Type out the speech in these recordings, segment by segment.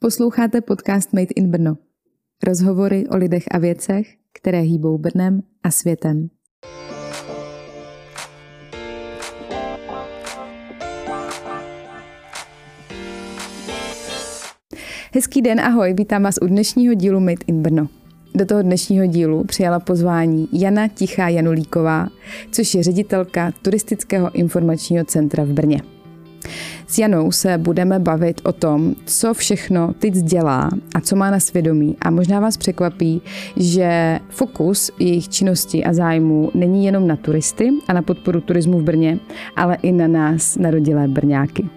Posloucháte podcast Made in Brno. Rozhovory o lidech a věcech, které hýbou Brnem a světem. Hezký den, ahoj, vítám vás u dnešního dílu Made in Brno. Do toho dnešního dílu přijala pozvání Jana Tichá Janulíková, což je ředitelka Turistického informačního centra v Brně. S Janou se budeme bavit o tom, co všechno TIC dělá a co má na svědomí. A možná vás překvapí, že fokus jejich činnosti a zájmu není jenom na turisty a na podporu turismu v Brně, ale i na nás, narodilé Brňáky.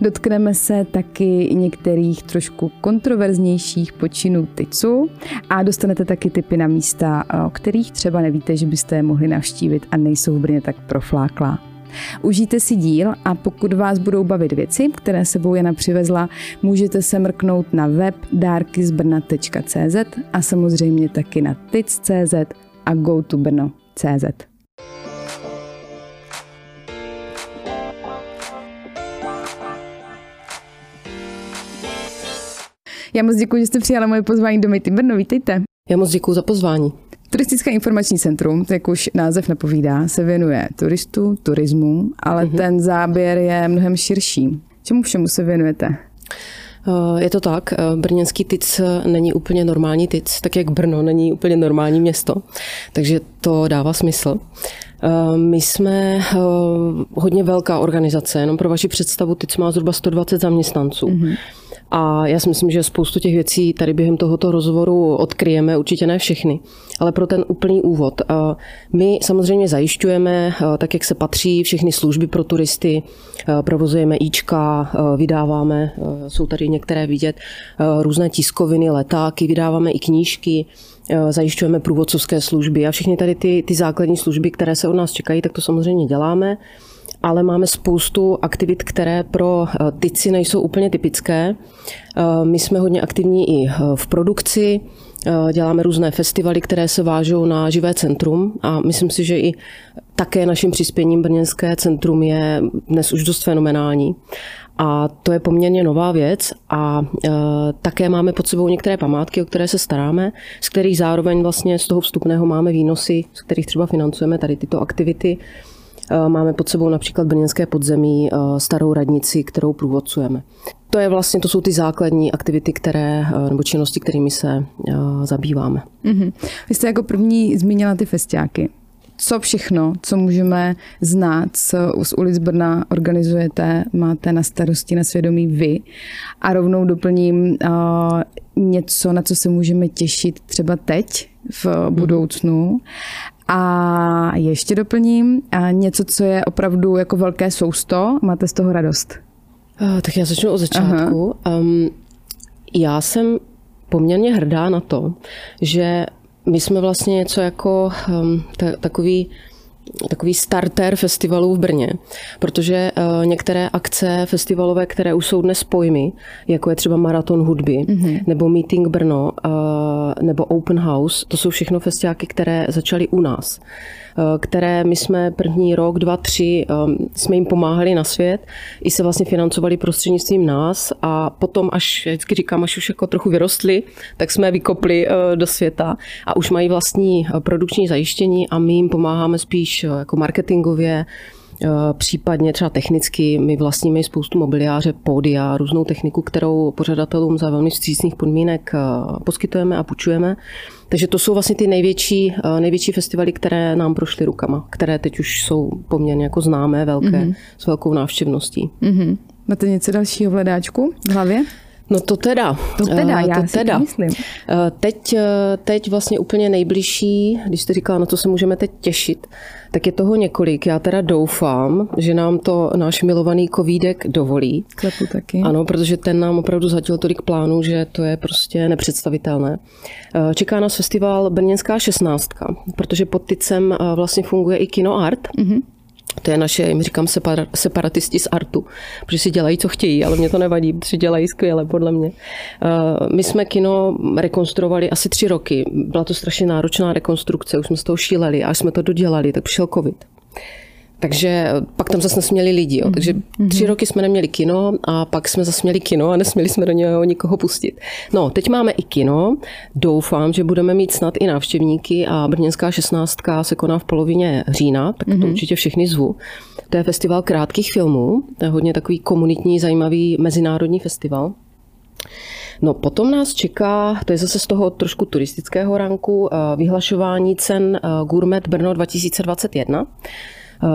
Dotkneme se taky některých trošku kontroverznějších počinů TICu a dostanete taky typy na místa, o kterých třeba nevíte, že byste je mohli navštívit a nejsou v Brně tak profláklá. Užijte si díl a pokud vás budou bavit věci, které sebou Jana přivezla, můžete se mrknout na web dárkyzbrna.cz a samozřejmě taky na tic.cz a gotobrno.cz. Já moc děkuji, že jste přijala moje pozvání do Mejty Brno. Vítejte. Já moc děkuji za pozvání. Turistické informační centrum, jak už název napovídá, se věnuje turistu, turismu, ale mm-hmm. ten záběr je mnohem širší. Čemu všemu se věnujete? Eh, je to tak, eh, brněnský tic není úplně normální tic, tak jak Brno není úplně normální město, takže to dává smysl. Eh, my jsme hodně velká organizace, jenom pro vaši představu, TIC má zhruba 120 zaměstnanců. Mm-hmm. A já si myslím, že spoustu těch věcí tady během tohoto rozhovoru odkryjeme, určitě ne všechny, ale pro ten úplný úvod. My samozřejmě zajišťujeme, tak jak se patří, všechny služby pro turisty, provozujeme íčka, vydáváme, jsou tady některé vidět, různé tiskoviny, letáky, vydáváme i knížky, zajišťujeme průvodcovské služby a všechny tady ty, ty základní služby, které se od nás čekají, tak to samozřejmě děláme ale máme spoustu aktivit, které pro eh, tyci nejsou úplně typické. Eh, my jsme hodně aktivní i eh, v produkci, děláme různé festivaly, které se vážou na živé centrum a myslím si, že i také naším přispěním Brněnské centrum je dnes už dost fenomenální. A to je poměrně nová věc a také máme pod sebou některé památky, o které se staráme, z kterých zároveň vlastně z toho vstupného máme výnosy, z kterých třeba financujeme tady tyto aktivity. Eh, máme pod sebou například brněnské podzemí, eh, starou radnici, kterou průvodcujeme. To je vlastně, to jsou ty základní aktivity, které, eh, nebo činnosti, kterými se zabýváme. Mm-hmm. Vy jste jako první zmínila ty festiáky. Co všechno, co můžeme znát z, z ulic Brna, organizujete, máte na starosti, na svědomí vy. A rovnou doplním uh, něco, na co se můžeme těšit třeba teď v budoucnu. A ještě doplním a něco, co je opravdu jako velké sousto. Máte z toho radost? Uh, tak já začnu od začátku. Um, já jsem poměrně hrdá na to, že my jsme vlastně něco jako um, t- takový takový starter festivalů v Brně, protože uh, některé akce festivalové, které už jsou dnes pojmy, jako je třeba Maraton hudby, mm-hmm. nebo Meeting Brno, uh, nebo Open House, to jsou všechno festiáky, které začaly u nás. Eh, které my jsme první rok, dva, tři, ehm, jsme jim pomáhali na svět, i se vlastně financovali prostřednictvím nás a potom, až, vždycky říkám, až už jako trochu vyrostli, tak jsme je vykopli eh, do světa a už mají vlastní eh, produkční zajištění a my jim pomáháme spíš jako marketingově, Případně třeba technicky my vlastníme spoustu mobiliáře, pódia, různou techniku, kterou pořadatelům za velmi vstřícných podmínek poskytujeme a půjčujeme. Takže to jsou vlastně ty největší, eh, největší festivaly, které nám prošly rukama, které teď už jsou poměrně jako známé, velké, mm-hmm. s velkou návštěvností. Mm-hmm. Máte něco dalšího v hledáčku v hlavě? No to teda. To teda, já to si teda. myslím. Eh, teď, eh, teď vlastně úplně nejbližší, když jste říkala, na co se můžeme teď těšit, tak je toho několik. Já teda doufám, že nám to náš milovaný covidek dovolí. Klepu taky. Ano, protože ten nám opravdu zatil tolik plánů, že to je prostě nepředstavitelné. Eh, čeká nás festival Brněnská 16, protože pod Tycem vlastně funguje i Kino Art. Mm-hmm to je naše, jim říkám, separatisti z artu, protože si dělají, co chtějí, ale mě to nevadí, protože dělají skvěle, podle mě. Eh, my jsme kino rekonstruovali asi tři roky. Byla to strašně náročná rekonstrukce, už jsme z toho šíleli, až jsme to dodělali, tak přišel covid. Takže pak tam zase nesměli lidi. Jo. Takže mhm. tři roky jsme neměli kino a pak jsme zase měli kino a nesměli jsme do něho nikoho pustit. No, teď máme i kino. Doufám, že budeme mít snad i návštěvníky a Brněnská 16 se koná v polovině října, tak to mm-hmm. určitě všechny zvu. To je festival krátkých filmů, to je hodně takový komunitní, zajímavý mezinárodní festival. No potom nás čeká, to je zase z toho trošku turistického ranku, eh, vyhlašování cen eh, Gourmet Brno 2021 eh,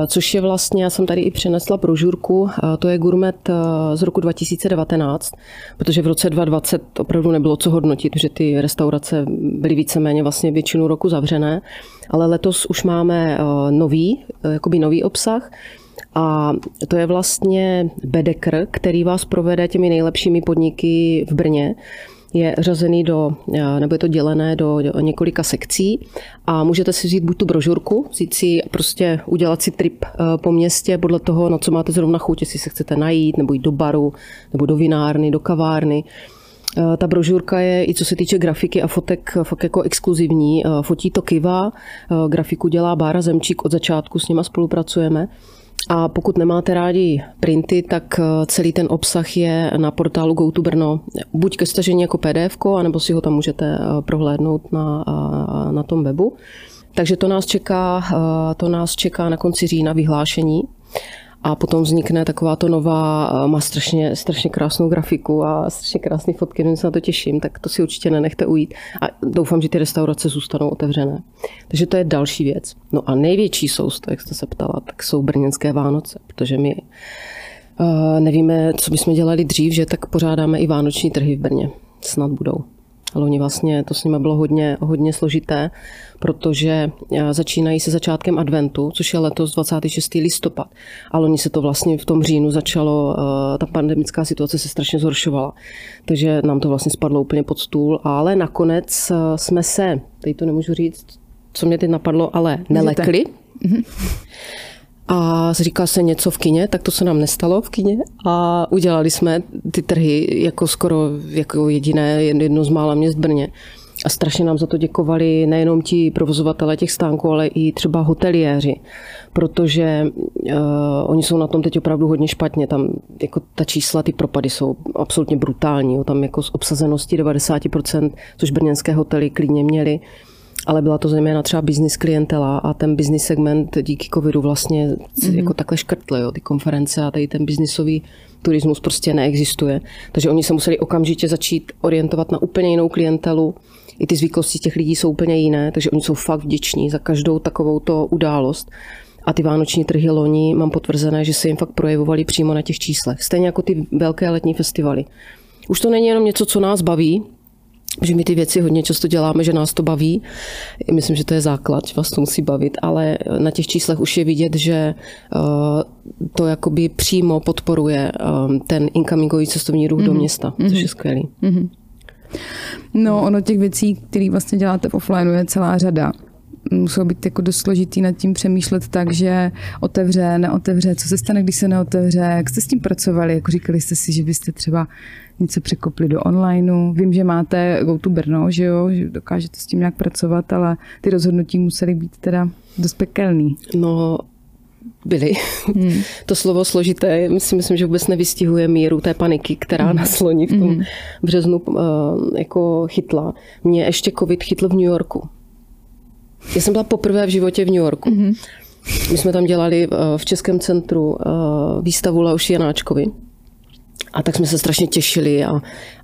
což je vlastně, já jsem tady i přinesla brožurku, to je Gourmet z roku 2019, protože v roce 2020 opravdu nebylo co hodnotit, že ty restaurace byly víceméně vlastně většinu roku zavřené, ale letos už máme nový, jakoby nový obsah, a to je vlastně Bedekr, který vás provede těmi nejlepšími podniky v Brně je řazený do, nebo je to dělené do několika sekcí a můžete si vzít buď tu brožurku, vzít si prostě udělat si trip eh, po městě podle toho, na co máte zrovna chuť, jestli se chcete najít, nebo jít do baru, nebo do vinárny, do kavárny. Eh, ta brožurka je, i co se týče grafiky a fotek, fakt jako exkluzivní. Eh, fotí to Kiva, grafiku dělá Bára Zemčík, od začátku s nima spolupracujeme. A pokud nemáte rádi printy, tak eh, celý ten obsah je na portálu GoTo Brno. Buď ke stažení jako PDF, anebo si ho tam můžete eh, prohlédnout na, eh, na tom webu. Takže to nás čeká, to nás čeká na konci října vyhlášení a potom vznikne taková to nová, eh, má strašně, strašně krásnou grafiku a strašně krásné fotky, no se na to těším, tak to si určitě nenechte ujít. A doufám, že ty restaurace zůstanou otevřené. Takže to je další věc. No a největší sousto, jak jste se ptala, tak jsou brněnské Vánoce, protože my uh, nevíme, co bychom dělali dřív, že tak pořádáme i vánoční trhy v Brně. Snad budou. Ale oni vlastně, to s nimi bylo hodně, hodně složité, protože eh, začínají se začátkem adventu, což je letos 26. listopad. Ale oni se to vlastně v tom říjnu začalo, eh, ta pandemická situace se strašně zhoršovala. Takže nám to vlastně spadlo úplně pod stůl, ale nakonec eh, jsme se, teď to nemůžu říct, co mě teď napadlo, ale nelekli. Mhm. A říká se něco v kině, tak to se nám nestalo v kině a udělali jsme ty trhy jako skoro jako jediné, jedno z mála měst Brně. A strašně nám za to děkovali nejenom ti provozovatelé těch stánků, ale i třeba hoteliéři, protože uh, oni jsou na tom teď opravdu hodně špatně. Tam jako ta čísla, ty propady jsou absolutně brutální. Tam jako z obsazenosti 90%, což brněnské hotely klidně měli, ale byla to zejména třeba business klientela a ten business segment díky covidu vlastně mm-hmm. jako takhle škrtl, jo, ty konference a tady ten biznisový turismus prostě neexistuje. Takže oni se museli okamžitě začít orientovat na úplně jinou klientelu. I ty zvyklosti těch lidí jsou úplně jiné, takže oni jsou fakt vděční za každou takovou to událost. A ty vánoční trhy loni mám potvrzené, že se jim fakt projevovaly přímo na těch číslech. Stejně jako ty velké letní festivaly. Už to není jenom něco, co nás baví, že my ty věci hodně často děláme, že nás to baví. Myslím, že to je základ, že vás to musí bavit, ale na těch číslech už je vidět, že eh, to jakoby přímo podporuje eh, ten incomingový cestovní ruch mm-hmm. do mhm. města, což je skvělý. Mm-hmm. No, ono těch věcí, které vlastně děláte v offline, je celá řada muselo být jako dost složitý nad tím přemýšlet tak, že otevře, neotevře, co se stane, když se neotevře, jak jste s tím pracovali, jako říkali jste si, že byste třeba něco překopli do onlineu. Vím, že máte GoTo Brno, že jo, že dokážete s tím nějak pracovat, ale ty rozhodnutí musely být teda dost pekelný. No, byly. Hmm. To slovo složité, si myslím, že vůbec nevystihuje míru té paniky, která hmm. nás loni v tom hmm. březnu uh, jako chytla. Mě ještě covid chytl v New Yorku. Já jsem byla poprvé v životě v New Yorku. Hmm. My jsme tam dělali uh, v Českém centru uh, výstavu Leoši Janáčkovi. A tak jsme se strašně těšili a,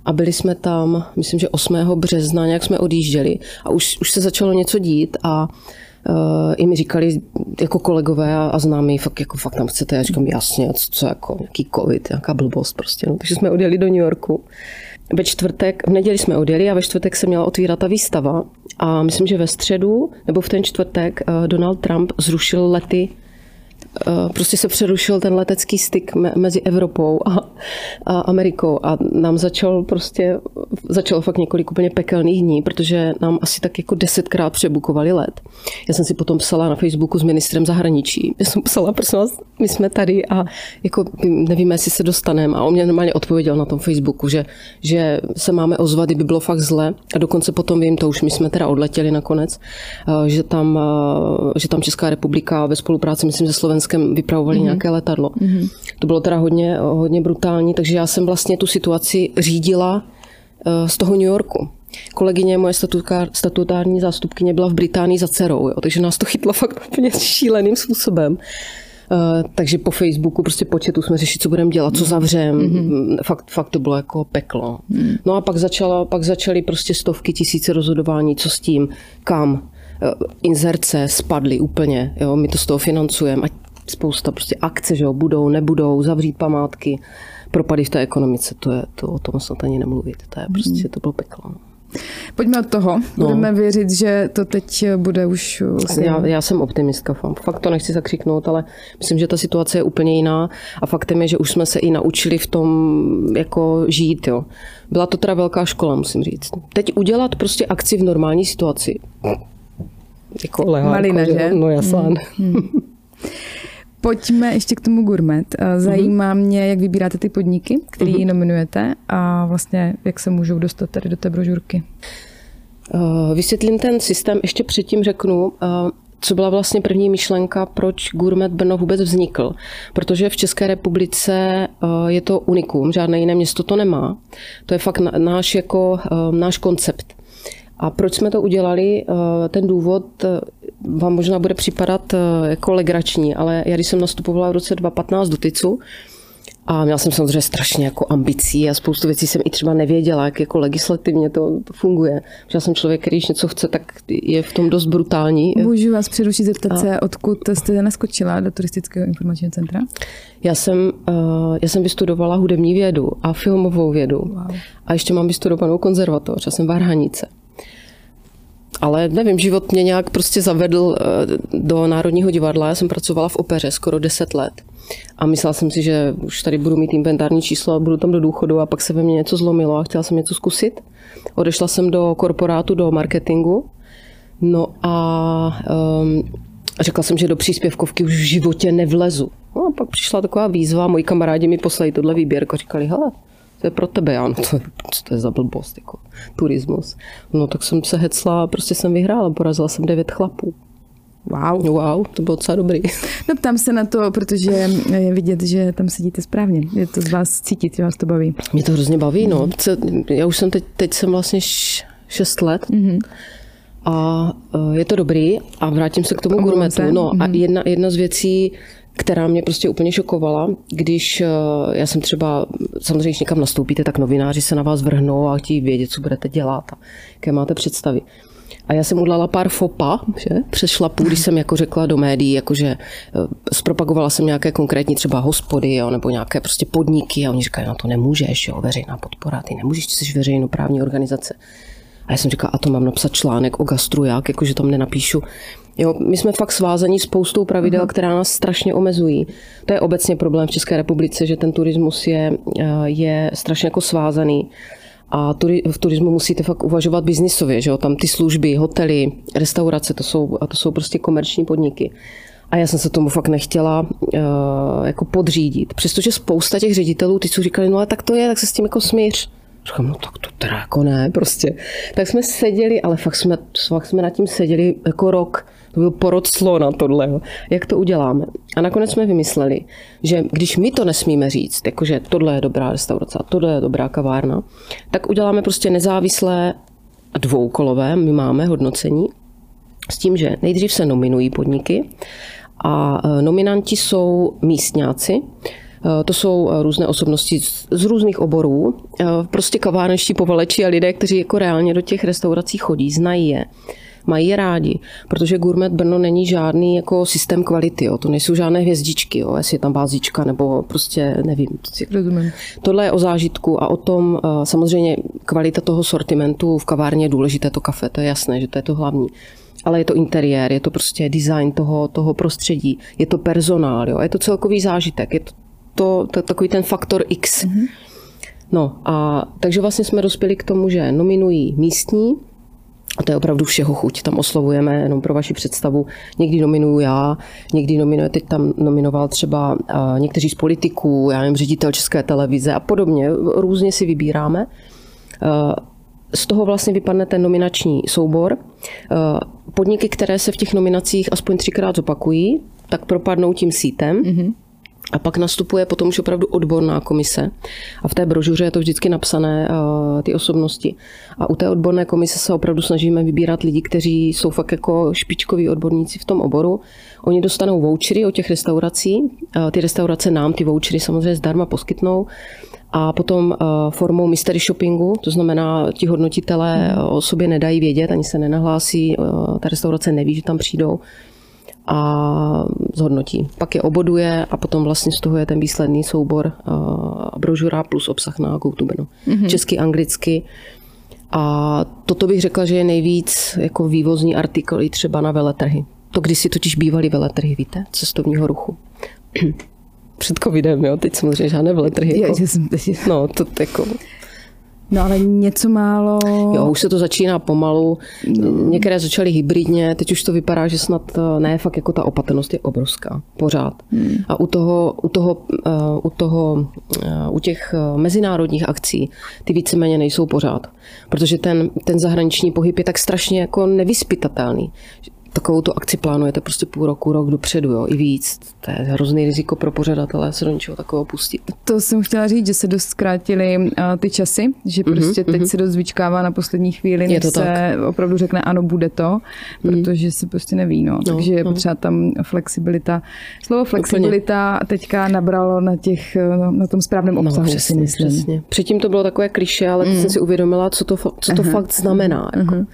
a byli jsme tam, myslím, že 8. března, nějak jsme odjížděli a už, už se začalo něco dít a uh, i mi říkali jako kolegové a, a známí, fakt, jako, fakt tam chcete, já říkám jasně, co, co jako, nějaký covid, nějaká blbost prostě. No. Takže jsme odjeli do New Yorku. Ve čtvrtek, v neděli jsme odjeli a ve čtvrtek se měla otvírat ta výstava a myslím, že ve středu nebo v ten čtvrtek uh, Donald Trump zrušil lety prostě se přerušil ten letecký styk mezi Evropou a, a Amerikou a nám začal prostě začalo fakt několik úplně pekelných dní, protože nám asi tak jako desetkrát přebukovali let. Já jsem si potom psala na Facebooku s ministrem zahraničí. Já jsem psala, prosím vás, my jsme tady a jako nevíme, jestli se dostaneme. A on mě normálně odpověděl na tom Facebooku, že, že se máme ozvat, kdyby bylo fakt zle. A dokonce potom vím, to už my jsme teda odletěli nakonec, eh, že tam, eh, že tam Česká republika ve spolupráci, myslím, se Slovenskem vypravovali mm-hmm. nějaké letadlo. Mm-hmm. To bylo teda hodně, hodně brutální, takže já jsem vlastně tu situaci řídila eh, z toho New Yorku. Kolegyně moje statutární zástupkyně byla v Británii za dcerou, jo, takže nás to chytlo fakt úplně šíleným způsobem. Uh, takže po Facebooku prostě početu jsme řešili, co budeme dělat, co zavřem. Mm-hmm. Fakt, fakt to bylo jako peklo. Mm. No a pak, začala, pak začaly prostě stovky tisíce rozhodování, co s tím, kam. Uh, inzerce spadly úplně, jo, my to z toho financujeme. A spousta prostě akce, že jo, budou, nebudou, zavřít památky propady v té ekonomice, to je, to o tom snad ani nemluvit. To je prostě, to bylo peklo. No. Pojďme od toho. No. Budeme věřit, že to teď bude už... Já, já jsem optimistka, fakt to nechci zakřiknout, ale myslím, že ta situace je úplně jiná a faktem je, že už jsme se i naučili v tom jako žít. Jo. Byla to teda velká škola, musím říct. Teď udělat prostě akci v normální situaci. Jako Malina, že? No jasně. Hmm. Hmm. Pojďme ještě k tomu gourmet. Eh, zajímá mm-hmm. mě, jak vybíráte ty podniky, které mm-hmm. nominujete a vlastně jak se můžou dostat tady do té brožurky. Uh, vysvětlím ten systém, ještě předtím řeknu, uh, co byla vlastně první myšlenka, proč Gourmet Brno vůbec vznikl. Protože v České republice je to unikum, žádné jiné město to nemá. To je fakt náš, jako, náš koncept. A proč jsme to udělali? Ten důvod vám možná bude připadat eh, jako legrační, ale já když jsem nastupovala v roce 2015 do TICu, a měla jsem samozřejmě strašně jako ambicí a spoustu věcí jsem i třeba nevěděla, jak jako legislativně to, to funguje. Já jsem člověk, který když něco chce, tak je v tom dost brutální. Můžu vás přerušit zeptat a... se, odkud jste naskočila do turistického informačního centra? Já jsem, uh, já jsem vystudovala hudební vědu a filmovou vědu. Wow. A ještě mám vystudovanou konzervatoř. Já jsem varhanice ale nevím, život mě nějak prostě zavedl eh, do Národního divadla. Já jsem pracovala v opeře skoro 10 let. A myslela jsem si, že už tady budu mít inventární číslo a budu tam do důchodu a pak se ve mně něco zlomilo a chtěla jsem něco zkusit. Odešla jsem do korporátu, do marketingu. No a um, řekla jsem, že do příspěvkovky už v životě nevlezu. No a pak přišla taková výzva, moji kamarádi mi poslali tohle výběrko, říkali, hele, to je pro tebe, já, no to, co to je za blbost, jako turismus. No tak jsem se hecla, prostě jsem vyhrála, porazila jsem devět chlapů. Wow. Wow, to bylo docela dobrý. No ptám se na to, protože je vidět, že tam sedíte správně. Je to z vás cítit, že vás to baví. Mě to hrozně baví, no. Mhm. Já už jsem teď, teď jsem vlastně šest let. Mm-hmm. A e, je to dobrý a vrátím se k tomu gurmetu. No a mhm. jedna, jedna z věcí, která mě prostě úplně šokovala, když eh, já jsem třeba, samozřejmě, když někam nastoupíte, tak novináři se na vás vrhnou a chtějí vědět, co budete dělat a jaké máte představy. A já jsem udělala pár fopa, že? přes šlapu, když jsem jako řekla do médií, jakože eh, zpropagovala jsem nějaké konkrétní třeba hospody jo, nebo nějaké prostě podniky a oni říkají, no to nemůžeš, jo, veřejná podpora, ty nemůžeš, ty jsi veřejnoprávní organizace. A já jsem říkala, a to mám napsat článek o gastru, jak, jakože tam nenapíšu Jo, my jsme fakt svázaní spoustou pravidel, uh-huh. která nás strašně omezují. To je obecně problém v České republice, že ten turismus je, eh, je strašně jako svázaný. A v turismu musíte fakt uvažovat biznisově, že jo? Tam ty služby, hotely, restaurace, to jsou, a to jsou prostě komerční podniky. A já jsem se tomu fakt nechtěla uh, jako podřídit. Přestože spousta těch ředitelů, ty co říkali, no ale tak to je, tak se s tím jako smíř. Říkám, no tak to teda jako ne, prostě. Tak jsme seděli, ale fakt jsme, fakt jsme nad tím seděli jako rok. To byl porod slona tohle. Jak to uděláme? A nakonec jsme vymysleli, že když my to nesmíme říct, jakože tohle je dobrá restaurace tohle je dobrá kavárna, tak uděláme prostě nezávislé dvoukolové, my máme hodnocení, s tím, že nejdřív se nominují podniky a e, nominanti jsou místňáci, to jsou různé osobnosti z různých oborů, e, prostě kavárnští povaleči a lidé, kteří jako reálně do těch restaurací chodí, znají je mají je rádi, protože Gourmet Brno není žádný jako systém kvality, jo. to nejsou žádné hvězdičky, jo. jestli je tam bázička nebo prostě nevím. Rozumím. Tohle je o zážitku a o tom eh, samozřejmě kvalita toho sortimentu v kavárně je důležité, to kafe, to je jasné, že to je to hlavní ale je to interiér, je to prostě design toho, toho prostředí, je to personál, jo, je to celkový zážitek, je to, to, to takový ten faktor X. Mm-hmm. No a takže vlastně jsme dospěli k tomu, že nominují místní, a to je opravdu všeho chuť. Tam oslovujeme jenom pro vaši představu. Někdy nominuju já, někdy nominuje, teď tam nominoval třeba někteří z politiků, já nevím, ředitel České televize a podobně. Různě si vybíráme. Z toho vlastně vypadne ten nominační soubor. Podniky, které se v těch nominacích aspoň třikrát zopakují, tak propadnou tím sítem. Mm-hmm. A pak nastupuje potom už opravdu odborná komise. A v té brožuře je to vždycky napsané uh, ty osobnosti. A u té odborné komise se opravdu snažíme vybírat lidi, kteří jsou fakt jako špičkoví odborníci v tom oboru. Oni dostanou vouchery od těch restaurací. Uh, ty restaurace nám ty vouchery samozřejmě zdarma poskytnou. A potom uh, formou mystery shoppingu, to znamená, ti hodnotitelé o sobě nedají vědět, ani se nenahlásí, ta restaurace neví, že tam přijdou a zhodnotí. Pak je oboduje a potom vlastně z toho je ten výsledný soubor brožura plus obsah na GoTubenu. Mm-hmm. Česky, anglicky. A toto bych řekla, že je nejvíc jako vývozní artikl i třeba na veletrhy. To kdysi totiž bývaly veletrhy, víte, cestovního ruchu. Před covidem, jo, teď samozřejmě žádné veletrhy. Jako, no, to jako No ale něco málo... Jo, už se to začíná pomalu. No. Některé začaly hybridně, teď už to vypadá, že snad eh, ne, fakt jako ta opatrnost je obrovská. Pořád. Hmm. A u toho, u toho, uh, u toho, uh, u těch mezinárodních akcí ty víceméně nejsou pořád. Protože ten, ten zahraniční pohyb je tak strašně jako nevyspytatelný takovou tu akci plánujete prostě půl roku, rok dopředu, jo, i víc. To je hrozný riziko pro pořadatele se do něčeho takového pustit. To jsem chtěla říct, že se dost zkrátily uh, ty časy, že mhm, prostě mm-hmm, teď mm-hmm. se dost vyčkává na poslední chvíli, než se tak. opravdu řekne ano, bude to, mm. protože se prostě neví, no. no Takže je no. potřeba tam flexibilita. Slovo flexibilita Úplně. teďka nabralo na těch, no, na tom správném no, obsahu, no, přesně, si myslím. Přesně. Předtím to bylo takové kliše, ale mm. jsem si uvědomila, co to, co to fakt znamená. Jako. Mm-hmm.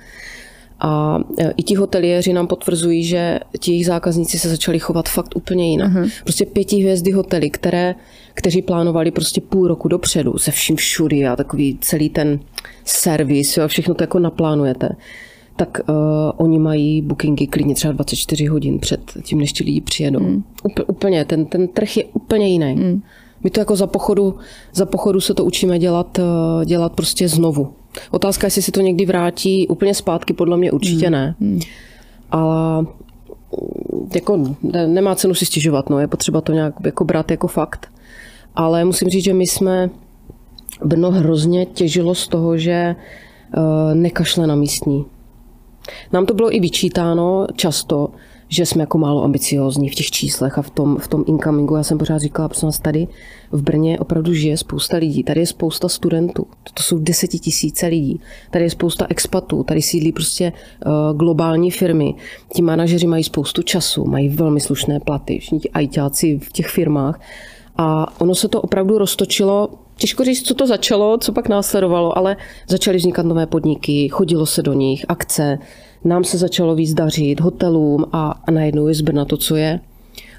A e, i ti hoteliéři nám potvrzují, že ti jejich zákazníci se začali chovat fakt úplně jinak. Uh-huh. Prostě pěti hvězdy hotely, které, kteří plánovali prostě půl roku dopředu se vším všudy a takový celý ten servis, jo, všechno to jako naplánujete tak uh, oni mají bookingy klidně třeba 24 hodin před tím, než ti lidi přijedou. Mm. Up, úplně, ten, ten trh je úplně jiný. Mm. My to jako za pochodu, za pochodu se to učíme dělat, uh, dělat prostě znovu. Otázka, jestli se to někdy vrátí úplně zpátky, podle mě určitě hmm. ne. Hmm. Ale jako nemá cenu si stěžovat, no, je potřeba to nějak jako brát jako fakt. Ale musím říct, že my jsme Brno hrozně těžilo z toho, že uh, nekašle na místní. Nám to bylo i vyčítáno často, že jsme jako málo ambiciozní v těch číslech a v tom, v tom incomingu. Já jsem pořád říkala, protože nás tady v Brně opravdu žije spousta lidí. Tady je spousta studentů. To jsou desetitisíce lidí. Tady je spousta expatů. Tady sídlí prostě uh, globální firmy. Ti manažeři mají spoustu času, mají velmi slušné platy. Všichni ti ajťáci v těch firmách. A ono se to opravdu roztočilo Těžko říct, co to začalo, co pak následovalo, ale začaly vznikat nové podniky, chodilo se do nich, akce, nám se začalo víc dařit, hotelům a, a najednou je z Brna to, co je.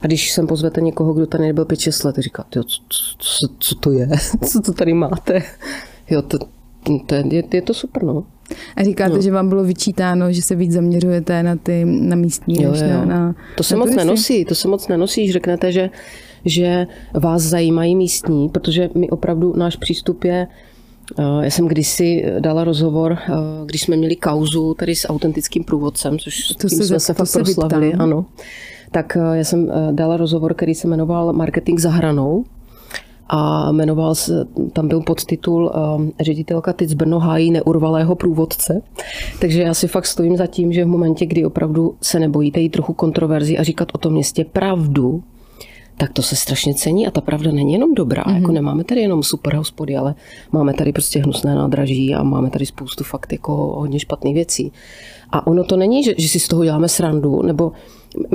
A když sem pozvete někoho, kdo tady nebyl 5-6 let, říká, co, co, co to je, co to tady máte. Jo, to, to je, je to super, no. A říkáte, no. že vám bylo vyčítáno, že se víc zaměřujete na ty na místní, jo, než jo. Na, na To se na moc turisty? nenosí, to se moc nenosí, když řeknete, že, že vás zajímají místní, protože my opravdu, náš přístup je, eh, já jsem kdysi dala rozhovor, eh, když jsme měli kauzu tady s autentickým průvodcem, což to se, jsme se fakt proslavili, ano. Tak eh, já jsem dala rozhovor, který se jmenoval Marketing za hranou a jmenoval se, tam byl podtitul ředitelka Tic Brno hájí neurvalého průvodce. Takže já si fakt stojím za tím, že v momentě, kdy opravdu se nebojíte jít trochu kontroverzi a říkat o tom městě pravdu, tak to se strašně cení a ta pravda není jenom dobrá. Mm-hmm. Jako nemáme tady jenom super hospody, ale máme tady prostě hnusné nádraží a máme tady spoustu fakt jako hodně špatných věcí. A ono to není, že, že si z toho děláme srandu, nebo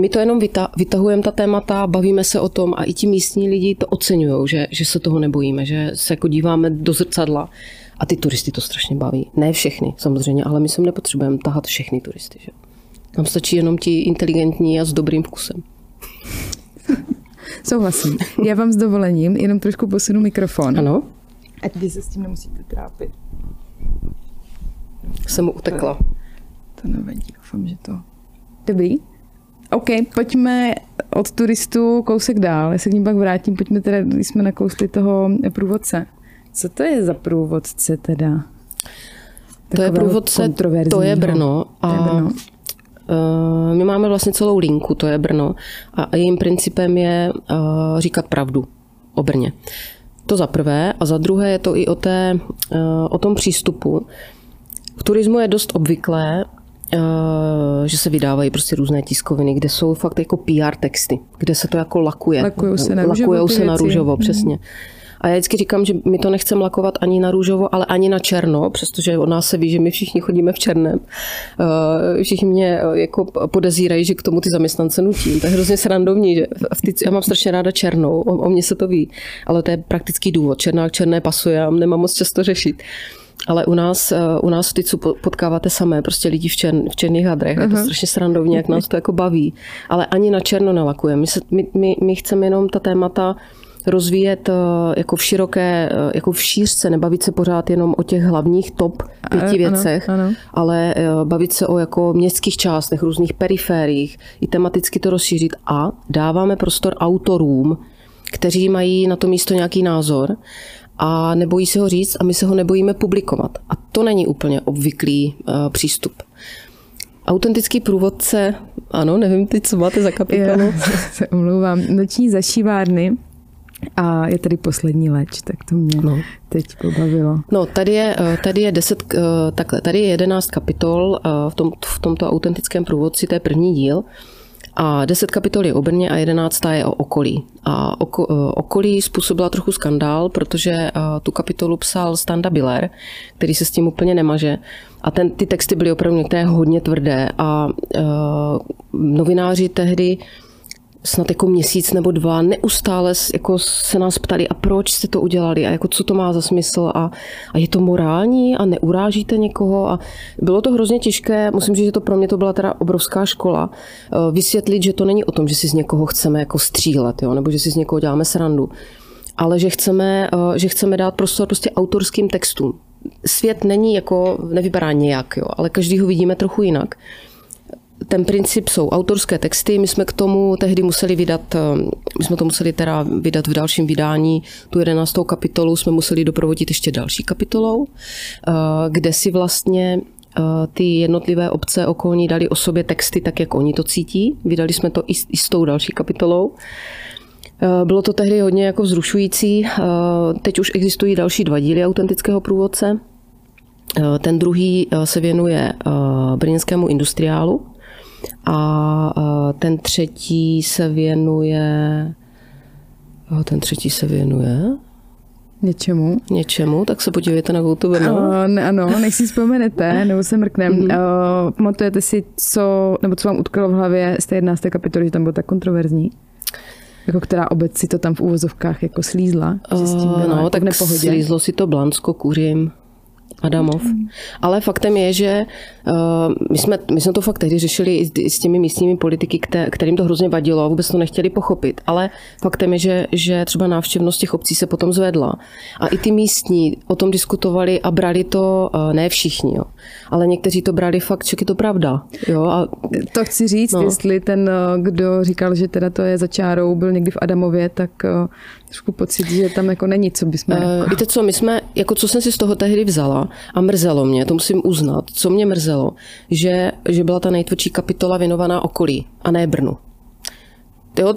my to jenom vytahujeme ta témata, bavíme se o tom a i ti místní lidi to oceňují, že, že se toho nebojíme, že se jako díváme do zrcadla a ty turisty to strašně baví. Ne všechny samozřejmě, ale my sem nepotřebujeme tahat všechny turisty. Že? Nám stačí jenom ti inteligentní a s dobrým vkusem. Souhlasím. Já vám s dovolením jenom trošku posunu mikrofon. Ano. Ať vy se s tím nemusíte trápit. Jsem mu utekla. To, to nevadí, doufám, že to... Dobrý. OK, pojďme od turistů kousek dál. Já se k ním pak vrátím. Pojďme teda, když jsme nakousli toho průvodce. Co to je za průvodce teda? To je průvodce, to je Brno. A to je Brno. Uh, my máme vlastně celou linku, to je Brno. A jejím principem je uh, říkat pravdu o Brně. To za prvé. A za druhé je to i o, té, uh, o tom přístupu. V turismu je dost obvyklé, že se vydávají prostě různé tiskoviny, kde jsou fakt jako PR texty, kde se to jako lakuje. Lakujou se na růžovo. Lakujou se na růžovo, přesně. Mm. A já vždycky říkám, že my to nechceme lakovat ani na růžovo, ale ani na černo, přestože od nás se ví, že my všichni chodíme v černém. Eh, všichni mě eh, jako podezírají, že k tomu ty zaměstnance nutím. To je hrozně srandovní, že v ty, já mám strašně ráda černou, o, o mě se to ví, ale to je praktický důvod. Černá k černé pasuje, já nemám moc často řešit. Ale u nás, eh, u nás v Tycu potkáváte samé, prostě lidi v, čern, v černých hadrech. Uh-huh. Je to mhm. strašně srandovní, jak nás to jako baví. Ale ani na černo nelakujeme. My, se, my, my, my chceme jenom ta témata rozvíjet eh, jako v široké, eh, jako v šířce, nebavit se pořád jenom o těch hlavních top pěti věcech, ano, ano. ale eh, bavit se o jako městských částech, různých perifériích, i tematicky to rozšířit a dáváme prostor autorům, kteří mají na to místo nějaký názor a nebojí se ho říct a my se ho nebojíme publikovat. A to není úplně obvyklý uh, přístup. Autentický průvodce, ano, nevím ty, co máte za kapitolu. Já se omlouvám. Noční zašívárny a je tady poslední leč, tak to mě no. teď pobavilo. No, tady je, eh, tady je deset, eh, takhle, tady je jedenáct kapitol eh, v, tom, v tomto autentickém průvodci, to je první díl. A deset kapitol je o Brně a jedenáctá je o okolí. A oko, okolí způsobila trochu skandál, protože tu kapitolu psal Standa Biller, který se s tím úplně nemaže. A ten, ty texty byly opravdu některé hodně tvrdé a uh, novináři tehdy uh, snad jako měsíc nebo dva neustále jako se nás ptali, a proč jste to udělali? A jako co to má za smysl? A, a je to morální? A neurážíte někoho? A bylo to hrozně těžké, musím říct, že to pro mě to byla teda obrovská škola, eh, vysvětlit, že to není o tom, že si z někoho chceme jako střílet, jo, nebo že si z někoho děláme srandu, ale že chceme, eh, že chceme dát prostor prostě autorským textům. Svět není jako, nevypadá nějak, jo, ale každý ho vidíme trochu jinak ten princip jsou autorské texty. My jsme k tomu tehdy museli vydat, eh, my jsme to museli teda vydat v dalším vydání, tu jedenáctou kapitolu jsme museli doprovodit ještě další kapitolou, eh, kde si vlastně eh, ty jednotlivé obce okolní dali o sobě texty tak, jak oni to cítí. Vydali jsme to i, i s tou další kapitolou. Bylo to tehdy hodně jako vzrušující. Teď už existují další dva díly autentického průvodce. Ten druhý se věnuje brněnskému industriálu, a ten třetí se věnuje ten třetí se věnuje Něčemu? Něčemu, tak se podívejte na YouTube. No? Uh, ne, ano, než si vzpomenete, nebo se mrknem. Mm-hmm. Uh, pamatujete si, co, nebo co vám utkalo v hlavě z té 11. kapitoly, že tam bylo tak kontroverzní? Jako která obec si to tam v úvozovkách jako slízla? Že s tím byla no, jako tak slízlo si to Blansko, Kuřím. Adamov. Ale faktem je, že uh, my, jsme, my jsme to fakt tehdy řešili i s, těmi místními politiky, kterým to hrozně vadilo a vůbec to nechtěli pochopit. Ale faktem je, že, že třeba návštěvnost těch obcí se potom zvedla. A i ty místní o tom diskutovali a brali to, uh, ne všichni, jo, ale někteří to brali fakt, že je to pravda. Jo, a, to chci říct, no. jestli ten, eh, kdo říkal, že teda to je za čárou, byl někdy v Adamově, tak trošku pocit, že tam jako není, co bychom... Uh, víte co, my jsme, jako co jsem si z toho tehdy vzala a mrzelo mě, to musím uznat, co mě mrzelo, že, že byla ta nejtvrdší kapitola věnovaná okolí a ne Brnu. Jo,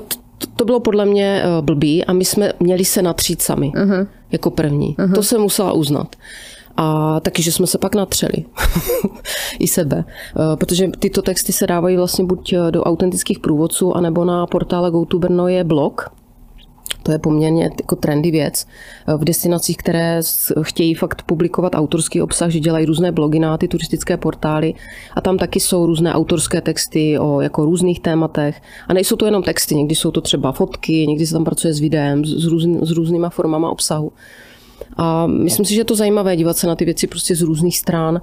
to bylo podle mě eh, blbý a my jsme měli se natřít sami uh-huh. jako první. Uh-huh. To jsem musela uznat. A taky, že jsme se pak natřeli. I sebe. Eh, protože tyto texty se dávají vlastně buď do autentických průvodců, anebo na portále GoToBrno je blog, to je poměrně jako trendy věc v destinacích, které chtějí fakt publikovat autorský obsah, že dělají různé blogy na ty turistické portály a tam taky jsou různé autorské texty o jako různých tématech. A nejsou to jenom texty, někdy jsou to třeba fotky, někdy se tam pracuje s videem, s, různý, s různýma formama obsahu. A myslím si, že je to zajímavé dívat se na ty věci prostě z různých stran.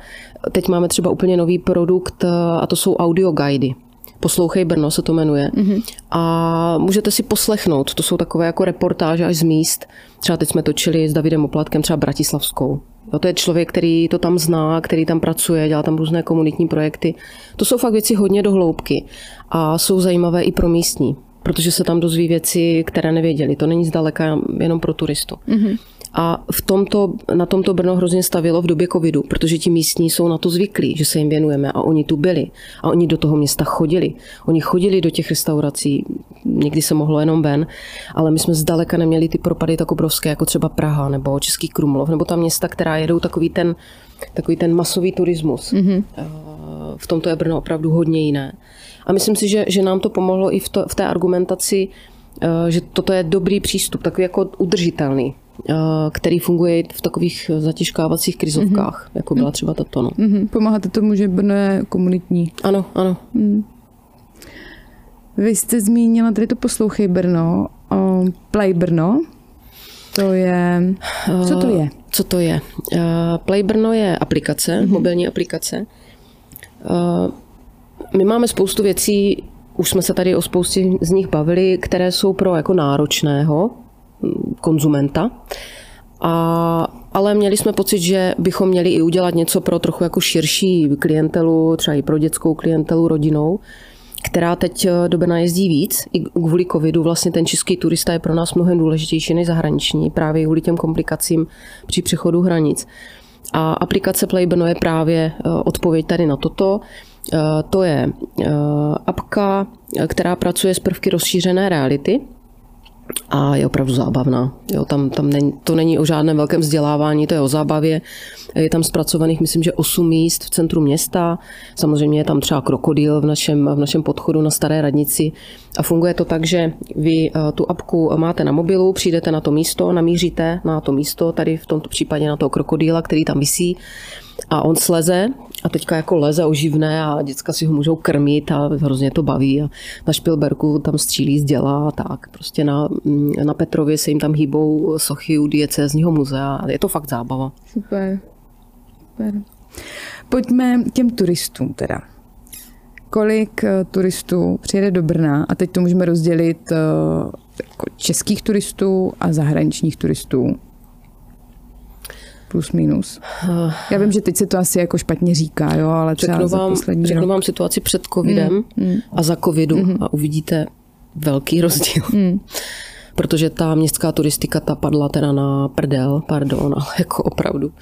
Teď máme třeba úplně nový produkt a to jsou audio guidy. Poslouchej Brno se to jmenuje. Mm-hmm. A můžete si poslechnout, to jsou takové jako reportáže až z míst. Třeba teď jsme točili s Davidem Oplatkem třeba Bratislavskou. Jo, to je člověk, který to tam zná, který tam pracuje, dělá tam různé komunitní projekty. To jsou fakt věci hodně do hloubky a jsou zajímavé i pro místní, protože se tam dozví věci, které nevěděli. To není zdaleka jenom pro turistu. Mm-hmm. A v tomto, na tomto Brno hrozně stavilo v době covidu, protože ti místní jsou na to zvyklí, že se jim věnujeme a oni tu byli. A oni do toho města chodili. Oni chodili do těch restaurací, někdy se mohlo jenom ven, ale my jsme zdaleka neměli ty propady tak obrovské, jako třeba Praha nebo Český Krumlov, nebo ta města, která jedou takový ten, takový ten masový turismus. Mm-hmm. V tomto je Brno opravdu hodně jiné. A myslím si, že, že nám to pomohlo i v, to, v té argumentaci, eh, že toto je dobrý přístup, takový jako udržitelný, který funguje v takových zatěžkávacích krizovkách, mm-hmm. jako byla třeba tato. No. Mm-hmm. Pomáháte tomu, že Brno je komunitní. Ano, ano. Mm. Vy jste zmínila tady to Poslouchej Brno, Play Brno. To je... Co to je? Co to je? Play Brno je aplikace, mm-hmm. mobilní aplikace. My máme spoustu věcí, už jsme se tady o spoustě z nich bavili, které jsou pro jako náročného konzumenta. A, ale měli jsme pocit, že bychom měli i udělat něco pro trochu jako širší klientelu, třeba i pro dětskou klientelu, rodinou, která teď eh, do Brna jezdí víc. I kvůli covidu vlastně ten český turista je pro nás mnohem důležitější než zahraniční, právě kvůli těm komplikacím při přechodu hranic. A aplikace Playbrno je právě eh, odpověď tady na toto. Eh, to je apka, která pracuje s prvky rozšířené reality, a je opravdu zábavná. Jo, tam, tam není, to není o žádném velkém vzdělávání, to je o zábavě. Je tam zpracovaných, myslím, že 8 míst v centru města. Samozřejmě je tam třeba krokodýl v našem, v našem podchodu na Staré radnici. A funguje to tak, že vy eh, tu apku máte na mobilu, přijdete na to místo, namíříte na to místo, tady v tomto případě na toho krokodýla, který tam visí a on sleze a teďka jako leze oživné a děcka si ho můžou krmit a hrozně to baví. A na Špilberku tam střílí z děla a tak. Prostě na, na Petrově se jim tam hýbou sochy u diecézního muzea. Je to fakt zábava. Super. Super. Pojďme těm turistům teda. Kolik eh, turistů přijede do Brna a teď to můžeme rozdělit eh, jako českých turistů a zahraničních turistů plus minus. Já vím, že teď se to asi jako špatně říká, jo, ale třeba řeknu vám, za poslední řeknu rok. vám situaci před covidem mm, mm. a za covidu mm. a uvidíte velký rozdíl. Mm. Protože ta městská turistika ta padla teda na prdel, pardon, ale jako opravdu.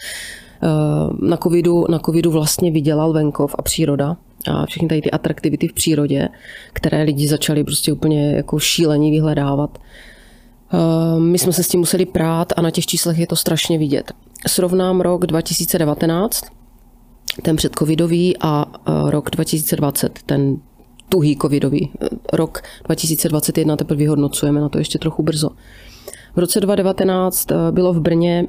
Eh, na covidu, na covidu vlastně vydělal venkov a příroda a všechny tady ty atraktivity v přírodě, které lidi začali prostě úplně jako šílení vyhledávat. Eh, my jsme se s tím museli prát a na těch číslech je to strašně vidět srovnám rok 2019, ten předcovidový a e, rok 2020, ten tuhý covidový. E, rok 2021 teprve vyhodnocujeme, na to ještě trochu brzo. V roce 2019 e, bylo v Brně,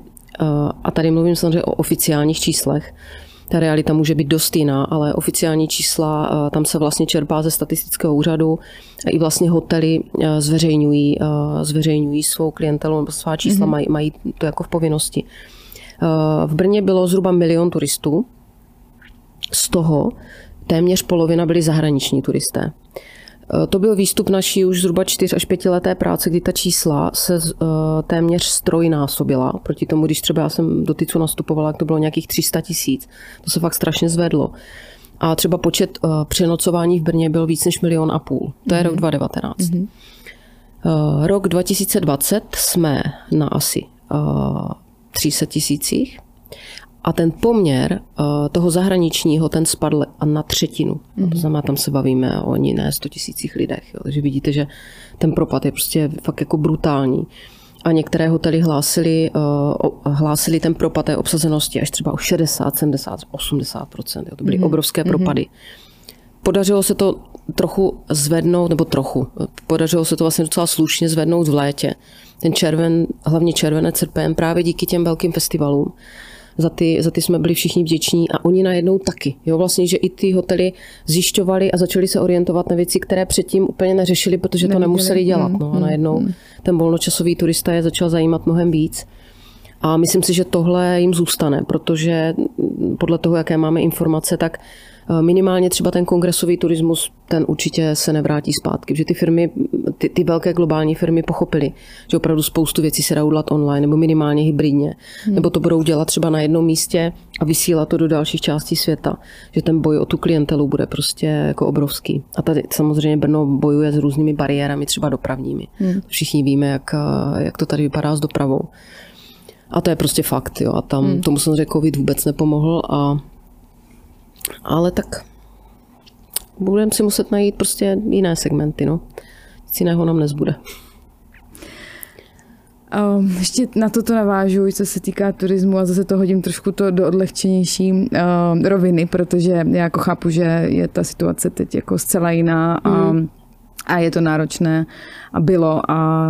a tady mluvím samozřejmě o oficiálních číslech, ta realita může být dost jiná, ale oficiální čísla, tam se vlastně čerpá ze statistického úřadu i vlastně hotely zveřejňují, zveřejňují svou klientelu nebo svá čísla, mm-hmm. mají, mají to jako v povinnosti. Eh, v Brně bylo zhruba milion turistů, z toho téměř polovina byli zahraniční turisté. Eh, to byl výstup naší už zhruba 4 až 5 leté práce, kdy ta čísla se eh, téměř strojnásobila. Proti tomu, když třeba já jsem do TICu nastupovala, to bylo nějakých 300 tisíc. To se fakt strašně zvedlo. A třeba počet přenocování v Brně byl víc než milion a půl. To je mm-hmm. rok 2019. Mm-hmm. Rok 2020 jsme na asi 300 tisících a ten poměr uh, toho zahraničního, ten spadl na třetinu. Mm-hmm. To znamená, tam se bavíme o ne 100 tisících lidech. Jo. Takže vidíte, že ten propad je prostě fakt jako brutální. A některé hotely hlásili, uh, hlásili ten propad té obsazenosti až třeba o 60, 70, 80 jo. To byly mm-hmm. obrovské propady. Mm-hmm. Podařilo se to trochu zvednout, nebo trochu, podařilo se to vlastně docela slušně zvednout v létě ten červen, hlavně červené srpen, právě díky těm velkým festivalům. Za ty, za ty jsme byli všichni vděční a oni najednou taky. Jo, vlastně, že i ty hotely zjišťovali a začali se orientovat na věci, které předtím úplně neřešili, protože to nemuseli dělat. Mm, no, a mm, najednou mm. ten volnočasový turista je začal zajímat mnohem víc. A myslím si, že tohle jim zůstane, protože podle toho, jaké máme informace, tak Eh, minimálně třeba ten kongresový turismus, ten určitě se nevrátí zpátky, že ty firmy, ty, ty velké globální firmy pochopily, že opravdu spoustu věcí se dá udělat online nebo minimálně hybridně, hmm. nebo to budou dělat třeba na jednom místě a vysílat to do dalších částí světa, že ten boj o tu klientelu bude prostě jako obrovský. A tady samozřejmě Brno bojuje s různými bariérami, třeba dopravními. Hmm. Všichni víme, jak, jak to tady vypadá s dopravou. A to je prostě fakt, jo. A tam hmm. tomu samozřejmě covid vůbec nepomohl. A, ale tak budeme si muset najít prostě jiné segmenty, no. Nic jiného nám nezbude. Uh, ještě na toto navážu, co se týká turismu a zase to hodím trošku to do odlehčenější uh, roviny, protože já jako chápu, že je ta situace teď jako zcela jiná a, mm. A je to náročné a bylo a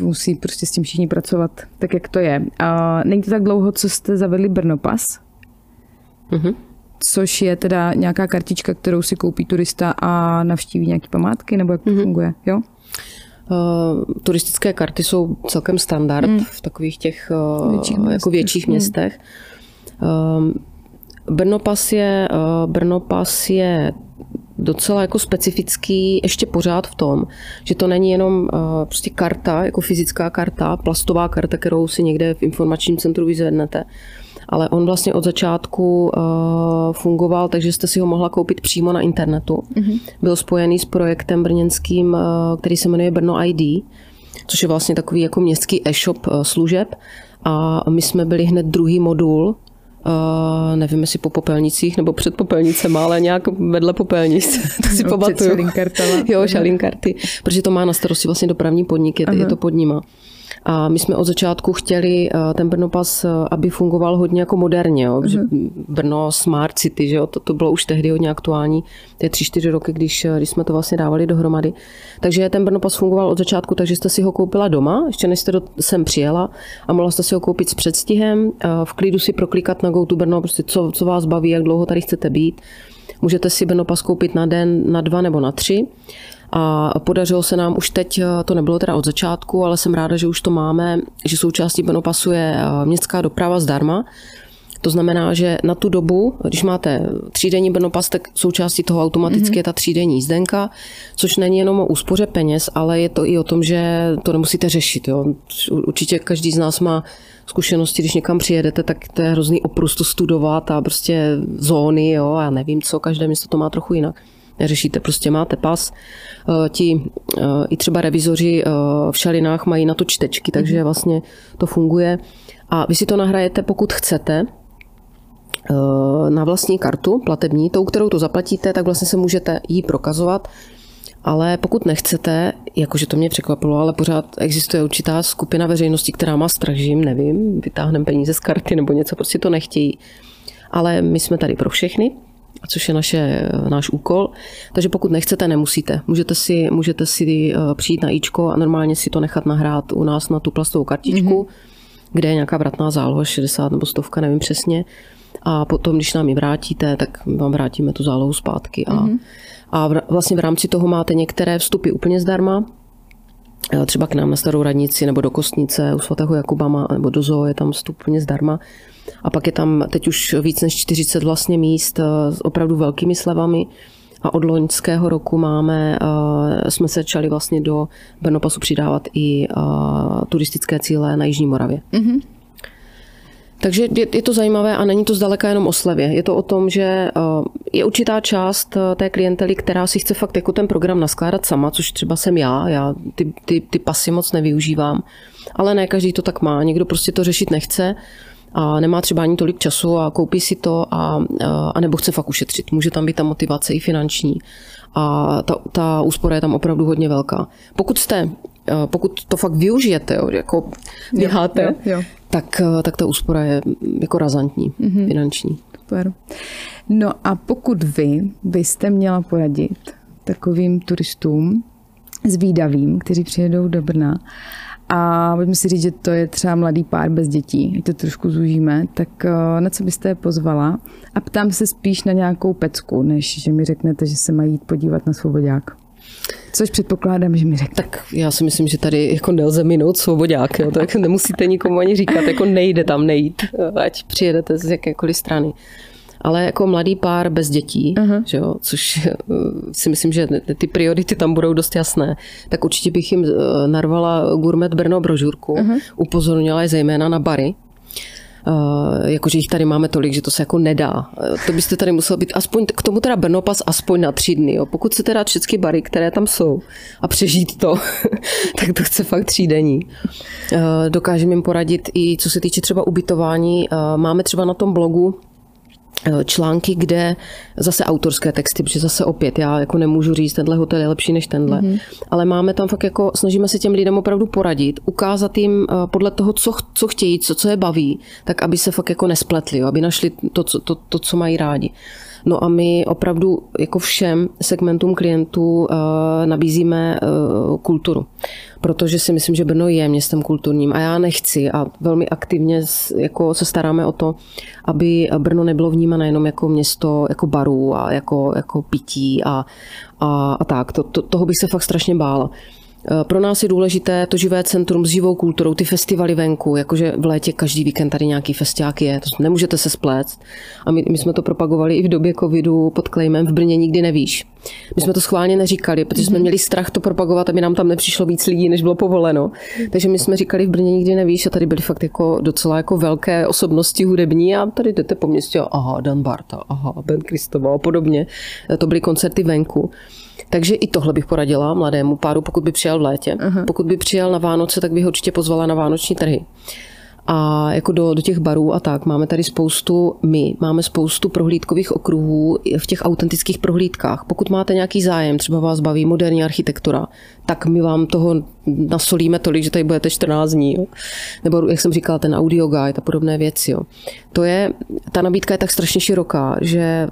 musí prostě s tím všichni pracovat tak, jak to je. Uh, není to tak dlouho, co jste zavedli Brnopas? Mm-hmm což je teda nějaká kartička, kterou si koupí turista a navštíví nějaké památky, nebo jak to mm-hmm. funguje, jo? Uh, turistické karty jsou celkem standard mm. v takových těch uh, větších jako městech. větších mm. městech. Uh, Brnopas je, uh, Brnopas je docela jako specifický ještě pořád v tom, že to není jenom uh, prostě karta, jako fyzická karta, plastová karta, kterou si někde v informačním centru vyzvednete, ale on vlastně od začátku uh, fungoval, takže jste si ho mohla koupit přímo na internetu. Mm-hmm. Byl spojený s projektem brněnským, uh, který se jmenuje Brno ID, což je vlastně takový jako městský e-shop uh, služeb. A my jsme byli hned druhý modul, Uh, nevím, jestli po popelnicích nebo před popelnicema, ale nějak vedle popelnic. to si no, pamatuju. Jo, šalinkarty. Protože to má na starosti vlastně dopravní podnik, je, je to pod nima. A my jsme od začátku chtěli eh, ten Brnopas, eh, aby fungoval hodně jako moderně. Jo? Uh-huh. Brno Smart City, že jo? To, to bylo už tehdy hodně aktuální. Je tři, čtyři roky, když, eh, když jsme to vlastně dávali dohromady. Takže ten Brnopas fungoval od začátku, takže jste si ho koupila doma, ještě než jste do, sem přijela a mohla jste si ho koupit s předstihem, v klidu si proklikat na GoTo Brno, prostě co, co vás baví, jak dlouho tady chcete být. Můžete si Brnopas koupit na den, na dva nebo na tři. A podařilo se nám už teď, eh, to nebylo teda od začátku, ale jsem ráda, že už to máme, že součástí Benopasu je eh, městská doprava zdarma. To znamená, že na tu dobu, když máte třídenní Brnopas, tak součástí toho automaticky mm-hmm. je ta třídenní jízdenka, což není jenom o úspoře peněz, ale je to i o tom, že to nemusíte řešit. Jo. Určitě každý z nás má zkušenosti, když někam přijedete, tak to je hrozný oprus to studovat a prostě zóny, jo, a nevím co, každé město to má trochu jinak neřešíte, prostě máte pas. Eh, ti eh, i třeba revizoři eh, v šalinách mají na to čtečky, takže mhm. vlastně to funguje. A vy si to nahrajete, pokud chcete, na vlastní kartu platební, tou, kterou to zaplatíte, tak vlastně se můžete jí prokazovat. Ale pokud nechcete, jakože to mě překvapilo, ale pořád existuje určitá skupina veřejnosti, která má strach, že jim nevím, vytáhneme peníze z karty nebo něco, prostě to nechtějí. Ale my jsme tady pro všechny, což je naše, náš úkol. Takže pokud nechcete, nemusíte. Můžete si, můžete si eh, přijít na Ičko a normálně si to nechat nahrát u nás na tu plastovou kartičku, mm-hmm. kde je nějaká vratná záloha, 60 nebo stovka, nevím přesně. A potom, když nám ji vrátíte, tak vám vrátíme tu zálohu zpátky. A, mm-hmm. a vlastně v rámci toho máte některé vstupy úplně zdarma, eh, třeba k nám na Starou radnici nebo do Kostnice u svatého Jakubama nebo do zoo je tam vstup úplně zdarma. A pak je tam teď už víc než 40 vlastně míst eh, s opravdu velkými slevami. A od loňského roku máme, eh, jsme se začali vlastně do Brnopasu přidávat i eh, turistické cíle na Jižní Moravě. Mm-hmm. Takže je, je to zajímavé a není to zdaleka jenom o slevě. Je to o tom, že je určitá část té klientely, která si chce fakt jako ten program naskládat sama, což třeba jsem já. Já ty, ty, ty pasy moc nevyužívám, ale ne každý to tak má. Někdo prostě to řešit nechce a nemá třeba ani tolik času a koupí si to a, a nebo chce fakt ušetřit. Může tam být ta motivace i finanční a ta, ta úspora je tam opravdu hodně velká. Pokud jste pokud to fakt využijete, jako běháte, jo, jo, jo. Tak, tak ta úspora je jako razantní, mm-hmm. finanční. Super. No a pokud vy byste měla poradit takovým turistům zvídavým, kteří přijedou do Brna a pojďme si říct, že to je třeba mladý pár bez dětí, ať to trošku zúžíme, tak eh, na co byste je pozvala? A ptám se spíš na nějakou pecku, než že mi řeknete, že se mají jít podívat na svobodák. Což předpokládám, že mi řekne. Tak já si myslím, že tady jako nelze minout svobodák, jo? tak nemusíte nikomu ani říkat, jako nejde tam nejít, ať přijedete z jakékoliv strany ale jako mladý pár bez dětí, uh-huh. že jo, což eh, si myslím, že ty priority tam budou dost jasné, tak určitě bych jim eh, narvala Gourmet Brno brožurku, uh-huh. upozornila je zejména na bary, Uh, jakože jich tady máme tolik, že to se jako nedá. To byste tady musel být aspoň, k tomu teda Brnopas aspoň na tři dny. Jo. Pokud se teda všechny bary, které tam jsou a přežít to, tak to chce fakt třídení. Uh, dokážeme jim poradit i co se týče třeba ubytování. Uh, máme třeba na tom blogu články, kde zase autorské texty, protože zase opět já jako nemůžu říct, tenhle hotel je lepší než tenhle, mm-hmm. ale máme tam fakt jako, snažíme se těm lidem opravdu poradit, ukázat jim eh, podle toho, co, co chtějí, co, co je baví, tak aby se fakt jako nespletli, jo, aby našli to, co, to, to, co mají rádi. No a my opravdu jako všem segmentům klientů uh, nabízíme uh, kulturu, protože si myslím, že Brno je městem kulturním a já nechci a velmi aktivně jako se staráme o to, aby Brno nebylo vnímané jenom jako město jako barů a jako, jako pití a, a, a tak. To, to, toho bych se fakt strašně bála. Eh, pro nás je důležité to živé centrum s živou kulturou, ty festivaly venku, jakože v létě každý víkend tady nějaký festiák je, to nemůžete se spléct. A my, my jsme to propagovali i v době covidu pod klejmem v Brně nikdy nevíš. My jsme to schválně neříkali, protože jsme mhm. měli strach to propagovat, aby nám tam nepřišlo víc lidí, než bylo povoleno. Takže my jsme říkali v Brně nikdy nevíš a tady byly fakt jako docela jako velké osobnosti hudební a tady jdete po městě, aha, Dan Barta, aha, Ben Kristova a podobně. To byly koncerty venku. Takže i tohle bych poradila mladému páru, pokud by přijel v létě. Uh-huh. Pokud by přijel na Vánoce, tak bych ho určitě pozvala na vánoční trhy a jako do, do těch barů a tak. Máme tady spoustu, my máme spoustu prohlídkových okruhů v těch autentických prohlídkách. Pokud máte nějaký zájem, třeba vás baví moderní architektura, tak my vám toho nasolíme tolik, že tady budete 14 dní. Jo. Nebo, jak jsem říkala, ten audio guide a podobné věci. Jo. To je, ta nabídka je tak strašně široká, že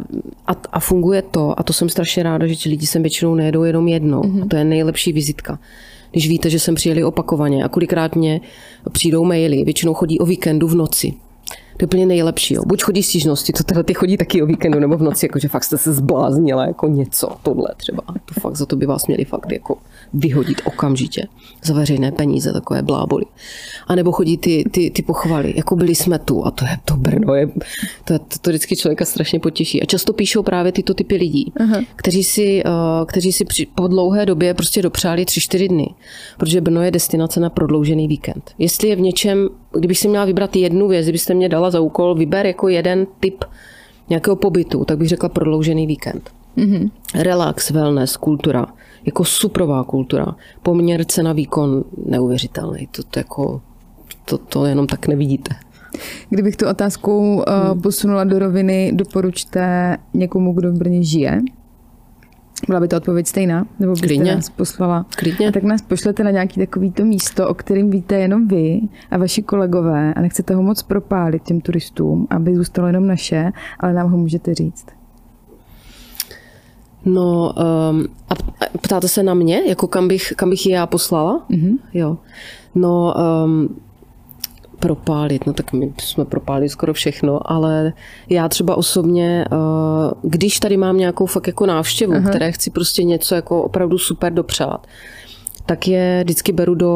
a, a funguje to, a to jsem strašně ráda, že ti lidi sem většinou nejedou jenom jednou. Mm-hmm. A to je nejlepší vizitka když víte, že jsem přijeli opakovaně a kolikrát mě přijdou maily, většinou chodí o víkendu v noci. To je úplně nejlepší. Jo. Buď chodí stížnosti, to tyhle ty chodí taky o víkendu nebo v noci, jakože fakt jste se zbláznila, jako něco, tohle třeba. To fakt za to by vás měli fakt jako vyhodit okamžitě za veřejné peníze, takové bláboli. A nebo chodí ty, ty, ty pochvaly, jako byli jsme tu a to je to Brno, je, to, to, to vždycky člověka strašně potěší. A často píšou právě tyto typy lidí, uh-huh. kteří si, uh, kteří si při, po dlouhé době prostě dopřáli tři, čtyři dny, protože Brno je destinace na prodloužený víkend. Jestli je v něčem, kdybych si měla vybrat jednu věc, kdybyste mě dala za úkol, vyber jako jeden typ nějakého pobytu, tak bych řekla prodloužený víkend. Mm-hmm. Relax, wellness, kultura jako suprová kultura. Poměr cena výkon neuvěřitelný. To, to, jako, to, to jenom tak nevidíte. Kdybych tu otázku uh, hmm. posunula do roviny, doporučte někomu, kdo v Brně žije? Byla by to odpověď stejná? Nebo byste Klidně. nás poslala? Klidně. A tak nás pošlete na nějaký takovýto místo, o kterém víte jenom vy a vaši kolegové a nechcete ho moc propálit těm turistům, aby zůstalo jenom naše, ale nám ho můžete říct. No um, a ptáte se na mě, jako kam bych, kam bych je já poslala? Mm-hmm. Jo. No um, propálit, no tak my jsme propálili skoro všechno, ale já třeba osobně, uh, když tady mám nějakou fakt jako návštěvu, uh-huh. které chci prostě něco jako opravdu super dopřát, tak je vždycky beru do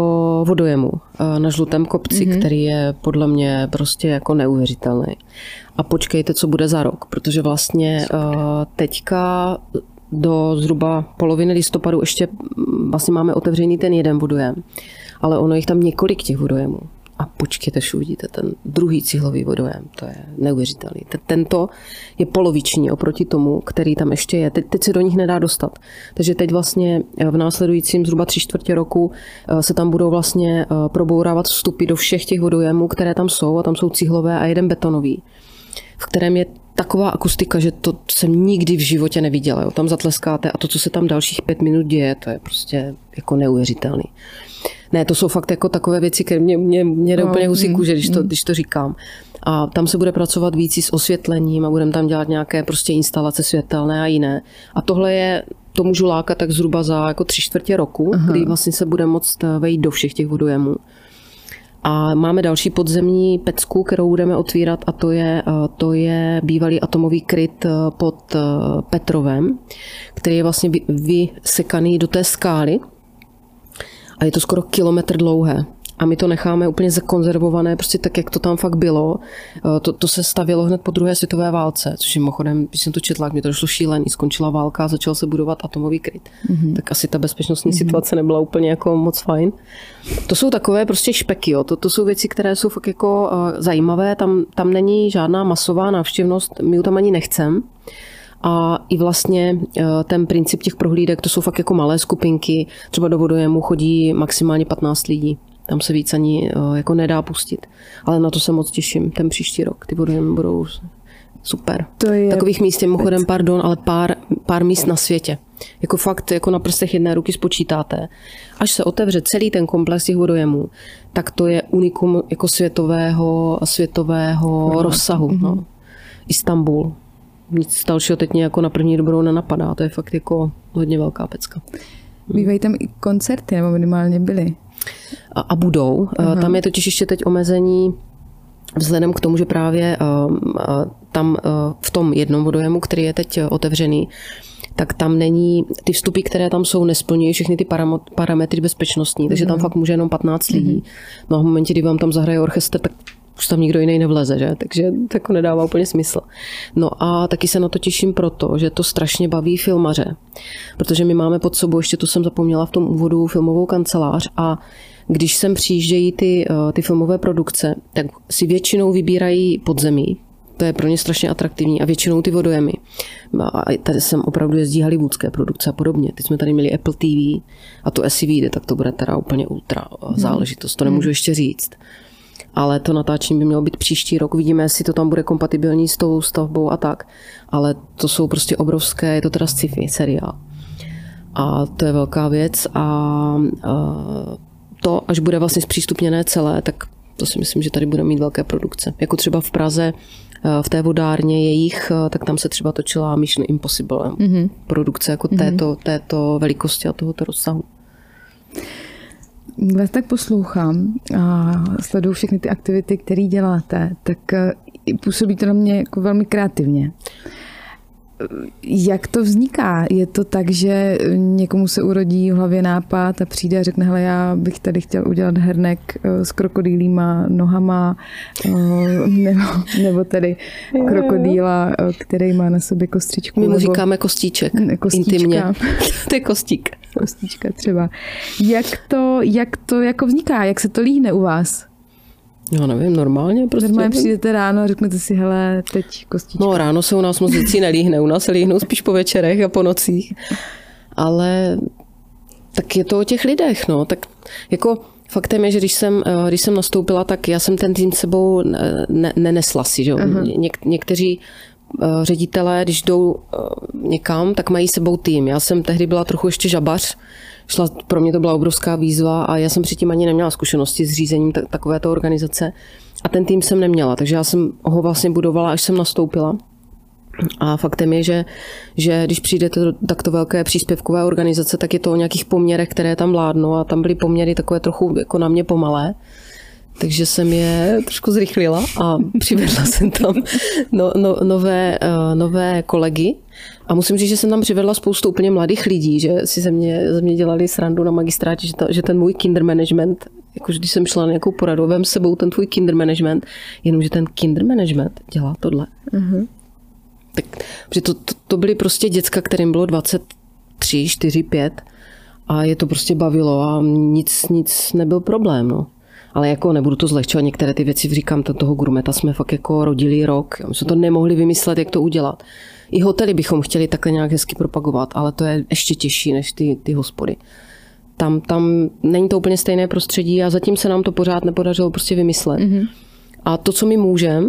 vodojemu uh, na žlutém kopci, mm-hmm. který je podle mě prostě jako neuvěřitelný. A počkejte, co bude za rok, protože vlastně uh, teďka do zhruba poloviny listopadu ještě vlastně máme otevřený ten jeden vodojem, ale ono jich tam několik těch vodojemů. A počkejte, až uvidíte ten druhý cihlový vodojem. To je neuvěřitelný. Tento je poloviční oproti tomu, který tam ještě je. Teď, teď se do nich nedá dostat. Takže teď vlastně eh, v následujícím zhruba tři čtvrtě roku eh, se tam budou vlastně eh, probourávat vstupy do všech těch vodojemů, které tam jsou. A tam jsou cihlové a jeden betonový v kterém je taková akustika, že to jsem nikdy v životě neviděla. Jo. Tam zatleskáte a to, co se tam dalších pět minut děje, to je prostě jako neuvěřitelný. Ne, to jsou fakt jako takové věci, které mě, mě, mě jde no, úplně husí mm, kůže, když to, mm. když to říkám. A tam se bude pracovat víc s osvětlením a budeme tam dělat nějaké prostě instalace světelné a jiné. A tohle je, to můžu lákat tak zhruba za jako tři čtvrtě roku, Aha. kdy vlastně se bude moct vejít do všech těch vodojemů. A máme další podzemní pecku, kterou budeme otvírat a to je, eh, to je bývalý atomový kryt eh, pod eh, Petrovem, který je vlastně vysekaný do té skály a je to skoro kilometr dlouhé. A my to necháme úplně zakonzervované, prostě tak, jak to tam fakt bylo. Eh, to, to se stavělo hned po druhé světové válce, což je mimochodem, když jsem to četla, mě to došlo šílený, skončila válka a začal se budovat atomový kryt. Mm-hmm. Tak asi ta bezpečnostní mm-hmm. situace nebyla úplně jako moc fajn. To jsou takové prostě špeky, jo. To, to jsou věci, které jsou fakt jako uh, zajímavé, tam, tam není žádná masová návštěvnost, my ji tam ani nechcem. A i vlastně eh, ten princip těch prohlídek, to jsou fakt jako malé skupinky, třeba do vodojemu chodí maximálně 15 lidí. Tam se víc ani eh, jako nedá pustit. Ale na to se moc těším, ten příští rok. Ty vodojemy budou super. To je Takových míst je mimochodem, pardon, ale pár, pár míst na světě. Jako fakt, jako na prstech jedné ruky spočítáte. Až se otevře celý ten komplex těch vodojemů, tak to je unikum jako světového, světového no. rozsahu. Mm-hmm. No. Istanbul, nic dalšího teď mě jako na první dobrou nenapadá. To je fakt jako hodně velká pecka. Bývají tam i koncerty, nebo minimálně byly? A, a budou. Aha. Tam je totiž ještě teď omezení vzhledem k tomu, že právě tam v tom jednom vodojemu, který je teď otevřený, tak tam není, ty vstupy, které tam jsou, nesplňují všechny ty parametry bezpečnostní, takže tam mhm. fakt může jenom 15 lidí. Mhm. No a v momentě, kdy vám tam zahraje orchestr, tak už tam nikdo jiný nevleze, že? Takže to jako nedává úplně smysl. No a taky se na to těším proto, že to strašně baví filmaře, protože my máme pod sebou, ještě tu jsem zapomněla v tom úvodu, filmovou kancelář a když sem přijíždějí ty, eh, ty filmové produkce, tak si většinou vybírají podzemí, to je pro ně strašně atraktivní a většinou ty vodojemy. A tady jsem opravdu jezdí hollywoodské produkce a podobně. Teď jsme tady měli Apple TV a to asi vyjde, tak to bude teda úplně ultra hmm. záležitost. To nemůžu hmm. ještě říct ale to natáčení by mělo být příští rok. Uvidíme, jestli to tam bude kompatibilní s tou stavbou a tak. Ale to jsou prostě obrovské, je to teda sci-fi seriál. A to je velká věc a, a to, až bude vlastně zpřístupněné celé, tak to si myslím, že tady bude mít velké produkce. Jako třeba v Praze v té vodárně jejich, tak tam se třeba točila Mission Impossible. Mm-hmm. Produkce jako mm-hmm. této, této velikosti a tohoto rozsahu vás tak poslouchám a sleduju všechny ty aktivity, které děláte, tak působí to na mě jako velmi kreativně. Jak to vzniká? Je to tak, že někomu se urodí v hlavě nápad a přijde a řekne, hele, já bych tady chtěl udělat hernek eh, s krokodýlíma nohama, eh, nebo, nebo tady krokodýla, který má na sobě kostřičku. My mu říkáme kostíček, kostíčka. intimně. to je kostík kostička třeba. Jak to, jak to jako vzniká? Jak se to líhne u vás? Já nevím, normálně prostě. Normálně přijdete ráno a řeknete si, hele, teď kostička. No ráno se u nás moc věcí nelíhne, u nás se líhnou spíš po večerech a po nocích. Ale tak je to o těch lidech, no. Tak jako Faktem je, že když jsem, eh, když jsem nastoupila, tak já jsem ten tým sebou ne, nenesla si. Že? Něk, někteří Eh, ředitelé, když jdou eh, někam, tak mají sebou tým. Já jsem tehdy byla trochu ještě žabař, šla, pro mě to byla obrovská výzva a já jsem předtím ani neměla zkušenosti s řízením takovéto organizace a ten tým jsem neměla, takže já jsem ho vlastně budovala, až jsem nastoupila. A faktem je, že, že když přijdete do takto velké příspěvkové organizace, tak je to o nějakých poměrech, které tam vládnou a tam byly poměry takové trochu jako na mě pomalé. Takže jsem je trošku zrychlila a přivedla jsem tam no, no, nové, uh, nové kolegy. A musím říct, že jsem tam přivedla spoustu úplně mladých lidí, že si ze mě, ze mě dělali srandu na magistrátě, že, to, že ten můj kinder management, jakože když jsem šla na nějakou poradu, vem sebou ten tvůj kinder management, jenomže ten kinder management dělá tohle. Uh-huh. Tak, protože to, to, to byly prostě děcka, kterým bylo 23, 4, 5 a je to prostě bavilo a nic, nic nebyl problém. No ale jako nebudu to zlehčovat, některé ty věci říkám, toho grumeta jsme fakt jako rodili rok, my jsme to nemohli vymyslet, jak to udělat. I hotely bychom chtěli takhle nějak hezky propagovat, ale to je ještě těžší než ty, ty hospody. Tam, tam není to úplně stejné prostředí a zatím se nám to pořád nepodařilo prostě vymyslet. Mm-hmm. A to, co my můžeme,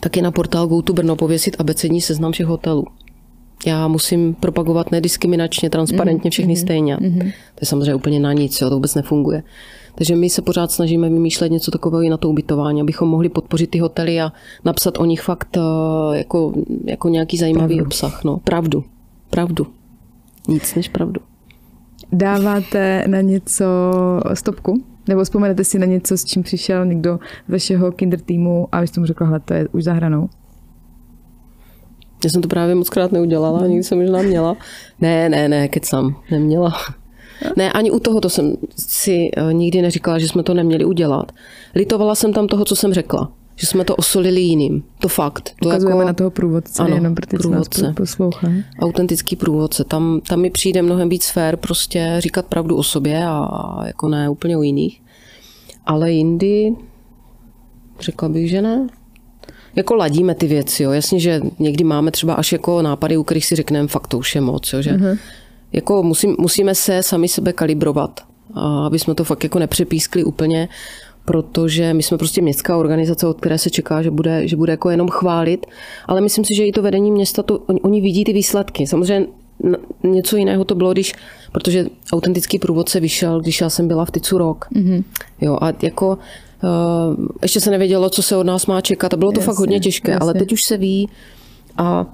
tak je na portál GoTo Brno pověsit abecední seznam všech hotelů. Já musím propagovat nediskriminačně, transparentně všechny mm-hmm. stejně. Mm-hmm. To je samozřejmě úplně na nic, jo, to vůbec nefunguje. Takže my se pořád snažíme vymýšlet něco takového i na to ubytování, abychom mohli podpořit ty hotely a napsat o nich fakt eh, jako, jako nějaký zajímavý pravdu. obsah. No, pravdu. Pravdu. Nic než pravdu. Dáváte na něco stopku? Nebo vzpomenete si na něco, s čím přišel někdo z vašeho kinder týmu a vy jste mu řekla, to je už za hranou? Já jsem to právě moc krát neudělala, nikdy jsem možná měla. Ne, ne, ne, kecam, neměla. Ne, ani u toho to jsem si eh, nikdy neříkala, že jsme to neměli udělat. Litovala jsem tam toho, co jsem řekla. Že jsme to osolili jiným. To fakt. To Ukazujeme jako, na toho průvodce, ano, jenom pro ty, průvodce. poslouchá. Autentický průvodce. Tam, tam mi přijde mnohem víc fér prostě říkat pravdu o sobě a jako ne úplně o jiných. Ale jindy řekla bych, že ne jako ladíme ty věci, jo. Jasně, že někdy máme třeba až jako nápady, u kterých si řekneme, fakt to už je moc, jo, že uh-huh. Jako musí, musíme se sami sebe kalibrovat, aby jsme to fakt jako nepřepískli úplně, protože my jsme prostě městská organizace, od které se čeká, že bude, že bude jako jenom chválit, ale myslím si, že i to vedení města, to, oni, oni vidí ty výsledky. Samozřejmě něco jiného to bylo, když, protože autentický průvodce vyšel, když já jsem byla v Tycu rok. Mm-hmm. Jo, a jako Uh, ještě se nevědělo, co se od nás má čekat a bylo to jasně, fakt hodně těžké, jasně. ale teď už se ví a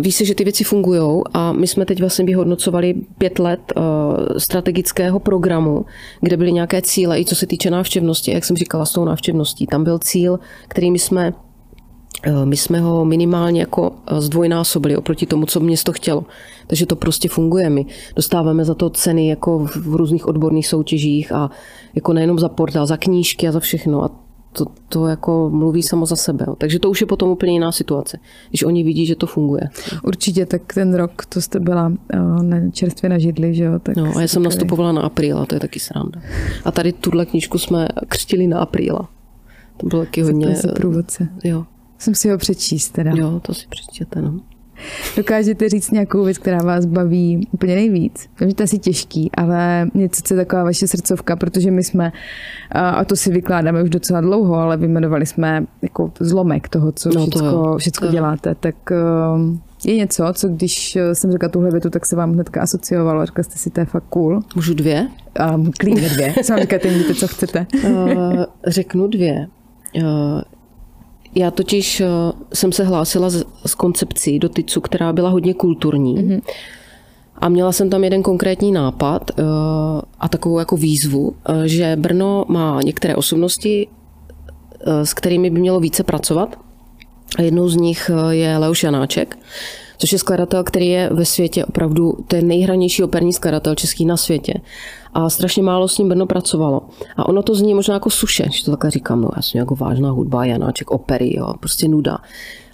ví se, že ty věci fungují a my jsme teď vlastně vyhodnocovali pět let uh, strategického programu, kde byly nějaké cíle, i co se týče návštěvnosti, jak jsem říkala s tou návštěvností. Tam byl cíl, který my jsme Eh, my jsme ho minimálně jako eh, zdvojnásobili oproti tomu, co město chtělo. Takže to prostě funguje. My dostáváme za to ceny jako v různých odborných soutěžích a jako nejenom za portál, za knížky a za všechno. A to, to jako mluví samo za sebe. Takže to už je potom úplně jiná situace, když oni vidí, že to funguje. Určitě, tak ten rok, to jste byla uh, čerstvě na židli, že jo? Tak no a já jsem nastupovala na apríla, to je taky sranda. A tady tuhle knížku jsme křtili na apríla. To bylo taky hodně... průvodce. Jo, jsem si ho přečíst teda. Jo, to si přečtěte, no. Dokážete říct nějakou věc, která vás baví úplně nejvíc? Vím, že to asi těžký, ale něco, co je taková vaše srdcovka, protože my jsme, a to si vykládáme už docela dlouho, ale vyjmenovali jsme jako zlomek toho, co no, všecko, to všecko děláte, tak um, je něco, co když jsem řekla tuhle větu, tak se vám hnedka asociovalo, řekla jste si, to je fakt cool. Můžu dvě? Um, klidně dvě. Co vám říkáte, co chcete? Uh, řeknu dvě. Uh, já totiž eh, jsem se hlásila s, koncepcí do TICu, která byla hodně kulturní. Mm-hmm. A měla jsem tam jeden konkrétní nápad uh, a takovou jako výzvu, uh, že Brno má některé osobnosti, s kterými by mělo více pracovat. A jednou z nich je Leoš Janáček, což je skladatel, který je ve světě opravdu ten nejhranější operní skladatel český na světě. A strašně málo s ním Brno pracovalo. A ono to zní možná jako suše, že to takhle říkám, no jasně, jako vážná hudba, Janáček, opery, jo, prostě nuda.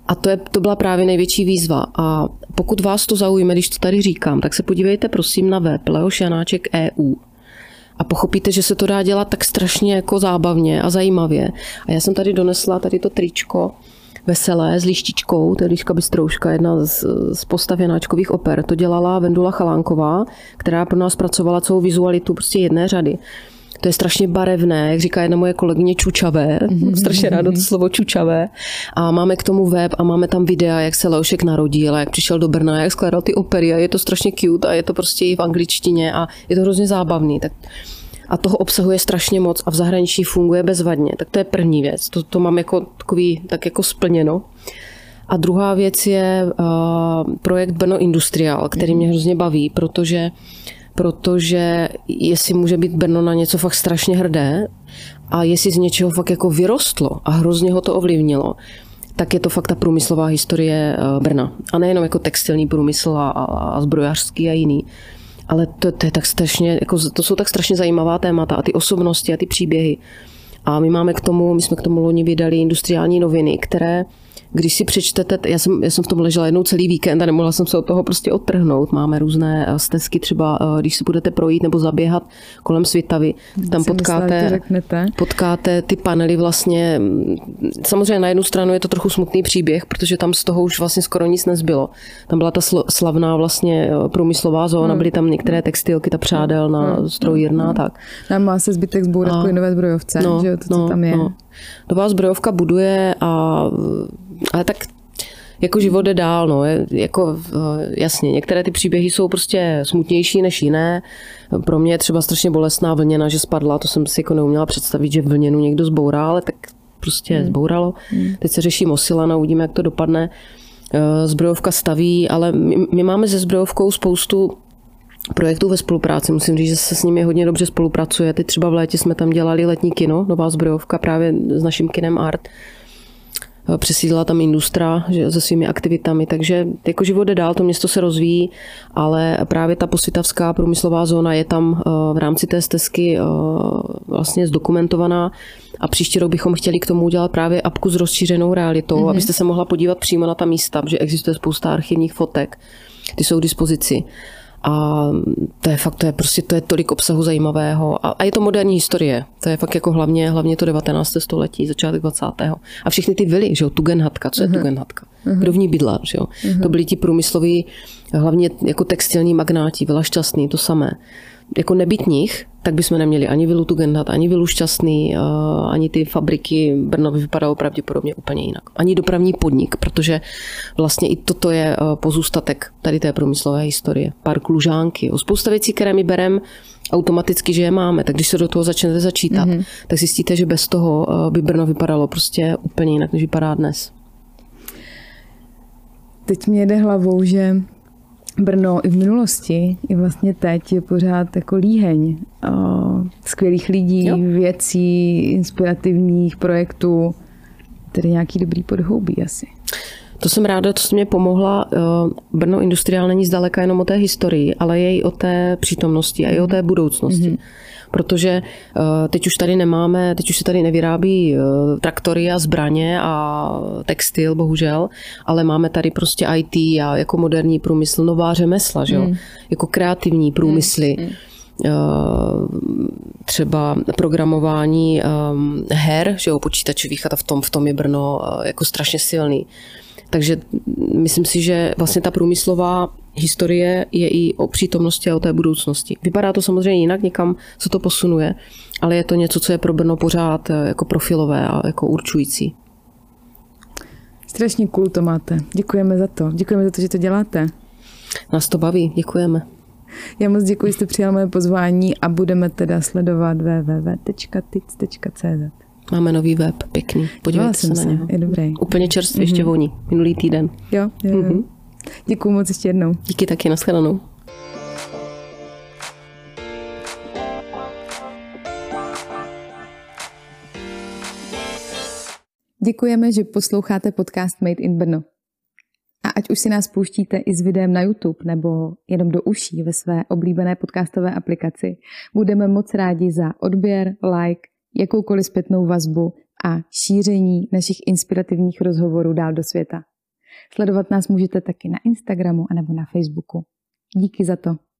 A to, je, to byla právě největší výzva. A pokud vás to zaujme, když to tady říkám, tak se podívejte prosím na web Leoš Janáček EU a pochopíte, že se to dá dělat tak strašně jako zábavně a zajímavě. A já jsem tady donesla tady to tričko, Veselé s lištičkou, to je Liška Bystrouška, jedna z, z postav Janáčkových oper. To dělala Vendula Chalánková, která pro nás pracovala celou vizualitu prostě jedné řady. To je strašně barevné, jak říká jedna moje kolegyně, čučavé. Mm-hmm. Strašně ráda to slovo čučavé. A máme k tomu web a máme tam videa, jak se Leošek narodil, jak přišel do Brna, jak skládal ty opery a je to strašně cute a je to prostě i v angličtině a je to hrozně zábavný. Tak a toho obsahuje strašně moc a v zahraničí funguje bezvadně. Tak to je první věc. To, to mám jako takový, tak jako splněno. A druhá věc je uh, projekt Brno Industrial, který mě hrozně baví, protože protože jestli může být Brno na něco fakt strašně hrdé a jestli z něčeho fakt jako vyrostlo a hrozně ho to ovlivnilo, tak je to fakt ta průmyslová historie Brna. A nejenom jako textilní průmysl a, a zbrojařský a jiný, ale to, to je tak strašně, jako, to jsou tak strašně zajímavá témata a ty osobnosti a ty příběhy. A my máme k tomu, my jsme k tomu loni vydali industriální noviny, které když si přečtete, já jsem, já jsem v tom ležela jednou celý víkend a nemohla jsem se od toho prostě odtrhnout. Máme různé eh, stezky, třeba eh, když si budete projít nebo zaběhat kolem Svitavy, tam potkáte, potkáte ty panely vlastně. Samozřejmě na jednu stranu je to trochu smutný příběh, protože tam z toho už vlastně skoro nic nezbylo. Tam byla ta slavná vlastně eh, průmyslová zóna, hmm. byly tam některé textilky, ta přádelna, hmm. strojírna a tak. Tam má se zbytek zbourat plynové zbrojovce, no, že to, co no, tam je. No. Nová zbrojovka buduje a ale tak jako život jde dál, no. Jako, eh, jasně, některé ty příběhy jsou prostě smutnější než jiné. Pro mě je třeba strašně bolestná vlněna, že spadla, to jsem si jako neuměla představit, že vlněnu někdo zbourá, ale tak prostě hmm. zbouralo. Hmm. Teď se řeší Mosilana, uvidíme, jak to dopadne. Eh, zbrojovka staví, ale my, my máme se zbrojovkou spoustu projektů ve spolupráci. Musím říct, že se s nimi hodně dobře spolupracuje. Teď třeba v létě jsme tam dělali letní kino, nová zbrojovka právě s naším kinem Art přesídla tam Industra že, se svými aktivitami, takže jako život jde dál, to město se rozvíjí, ale právě ta posvitavská průmyslová zóna je tam v rámci té stezky vlastně zdokumentovaná a příští rok bychom chtěli k tomu udělat právě apku s rozšířenou realitou, mm-hmm. abyste se mohla podívat přímo na ta místa, že existuje spousta archivních fotek, ty jsou k dispozici. A to je fakt, to je prostě, to je tolik obsahu zajímavého. A, a je to moderní historie. To je fakt jako hlavně, hlavně to 19. století, začátek 20. A všechny ty vily, že jo, Tugendhatka, co je uh-huh. Tugendhatka? Uh-huh. Kdo v ní bydlel, že jo? Uh-huh. To byli ti průmysloví, hlavně jako textilní magnáti, byla šťastný, to samé jako nebytních, tak bychom neměli ani vilu Tugendhat, ani vilu Šťastný, ani ty fabriky. Brno by vypadalo pravděpodobně úplně jinak. Ani dopravní podnik, protože vlastně i toto je eh, pozůstatek tady té průmyslové historie. Park Lužánky, o spousta věcí, které my bereme automaticky, že je máme, tak když se do toho začnete začítat, mm-hmm. tak zjistíte, že bez toho eh, by Brno vypadalo prostě úplně jinak, než vypadá dnes. Teď mě jde hlavou, že Brno i v minulosti, i vlastně teď je pořád jako líheň skvělých lidí, jo. věcí, inspirativních projektů, tedy nějaký dobrý podhoubí asi. To jsem ráda, to mě pomohla. Brno Industriál není zdaleka jenom o té historii, ale je i o té přítomnosti a i o té budoucnosti. Mm-hmm protože eh, teď už tady nemáme, teď už se tady nevyrábí eh, traktory a zbraně a textil, bohužel, ale máme tady prostě IT a jako moderní průmysl, nová řemesla, že jo? Mm. jako kreativní průmysly. Mm. třeba programování her, že jo, počítačových a v tom, v tom je Brno jako strašně silný. Takže myslím si, že vlastně ta průmyslová historie je i o přítomnosti a o té budoucnosti. Vypadá to samozřejmě jinak, někam se to posunuje, ale je to něco, co je pro Brno pořád eh, jako profilové a jako určující. Strašně cool to máte. Děkujeme za to. Děkujeme za to, že to děláte. Nás to baví. Děkujeme. Já moc děkuji, že jste přijal moje pozvání a budeme teda sledovat www.tic.cz. Máme nový web, pěkný. Podívejte se na něj. Je dobrý. Úplně čerstvě, mm-hmm. ještě mhm. voní. Minulý týden. Jo, jo, jo. Mm-hmm. Děkuji moc ještě jednou. Díky taky, nashledanou. Děkujeme, že posloucháte podcast Made in Brno. A ať už si nás pouštíte i s videem na YouTube nebo jenom do uší ve své oblíbené podcastové aplikaci, budeme moc rádi za odběr, like, jakoukoliv zpětnou vazbu a šíření našich inspirativních rozhovorů dál do světa. Sledovat nás můžete taky na Instagramu anebo na Facebooku. Díky za to.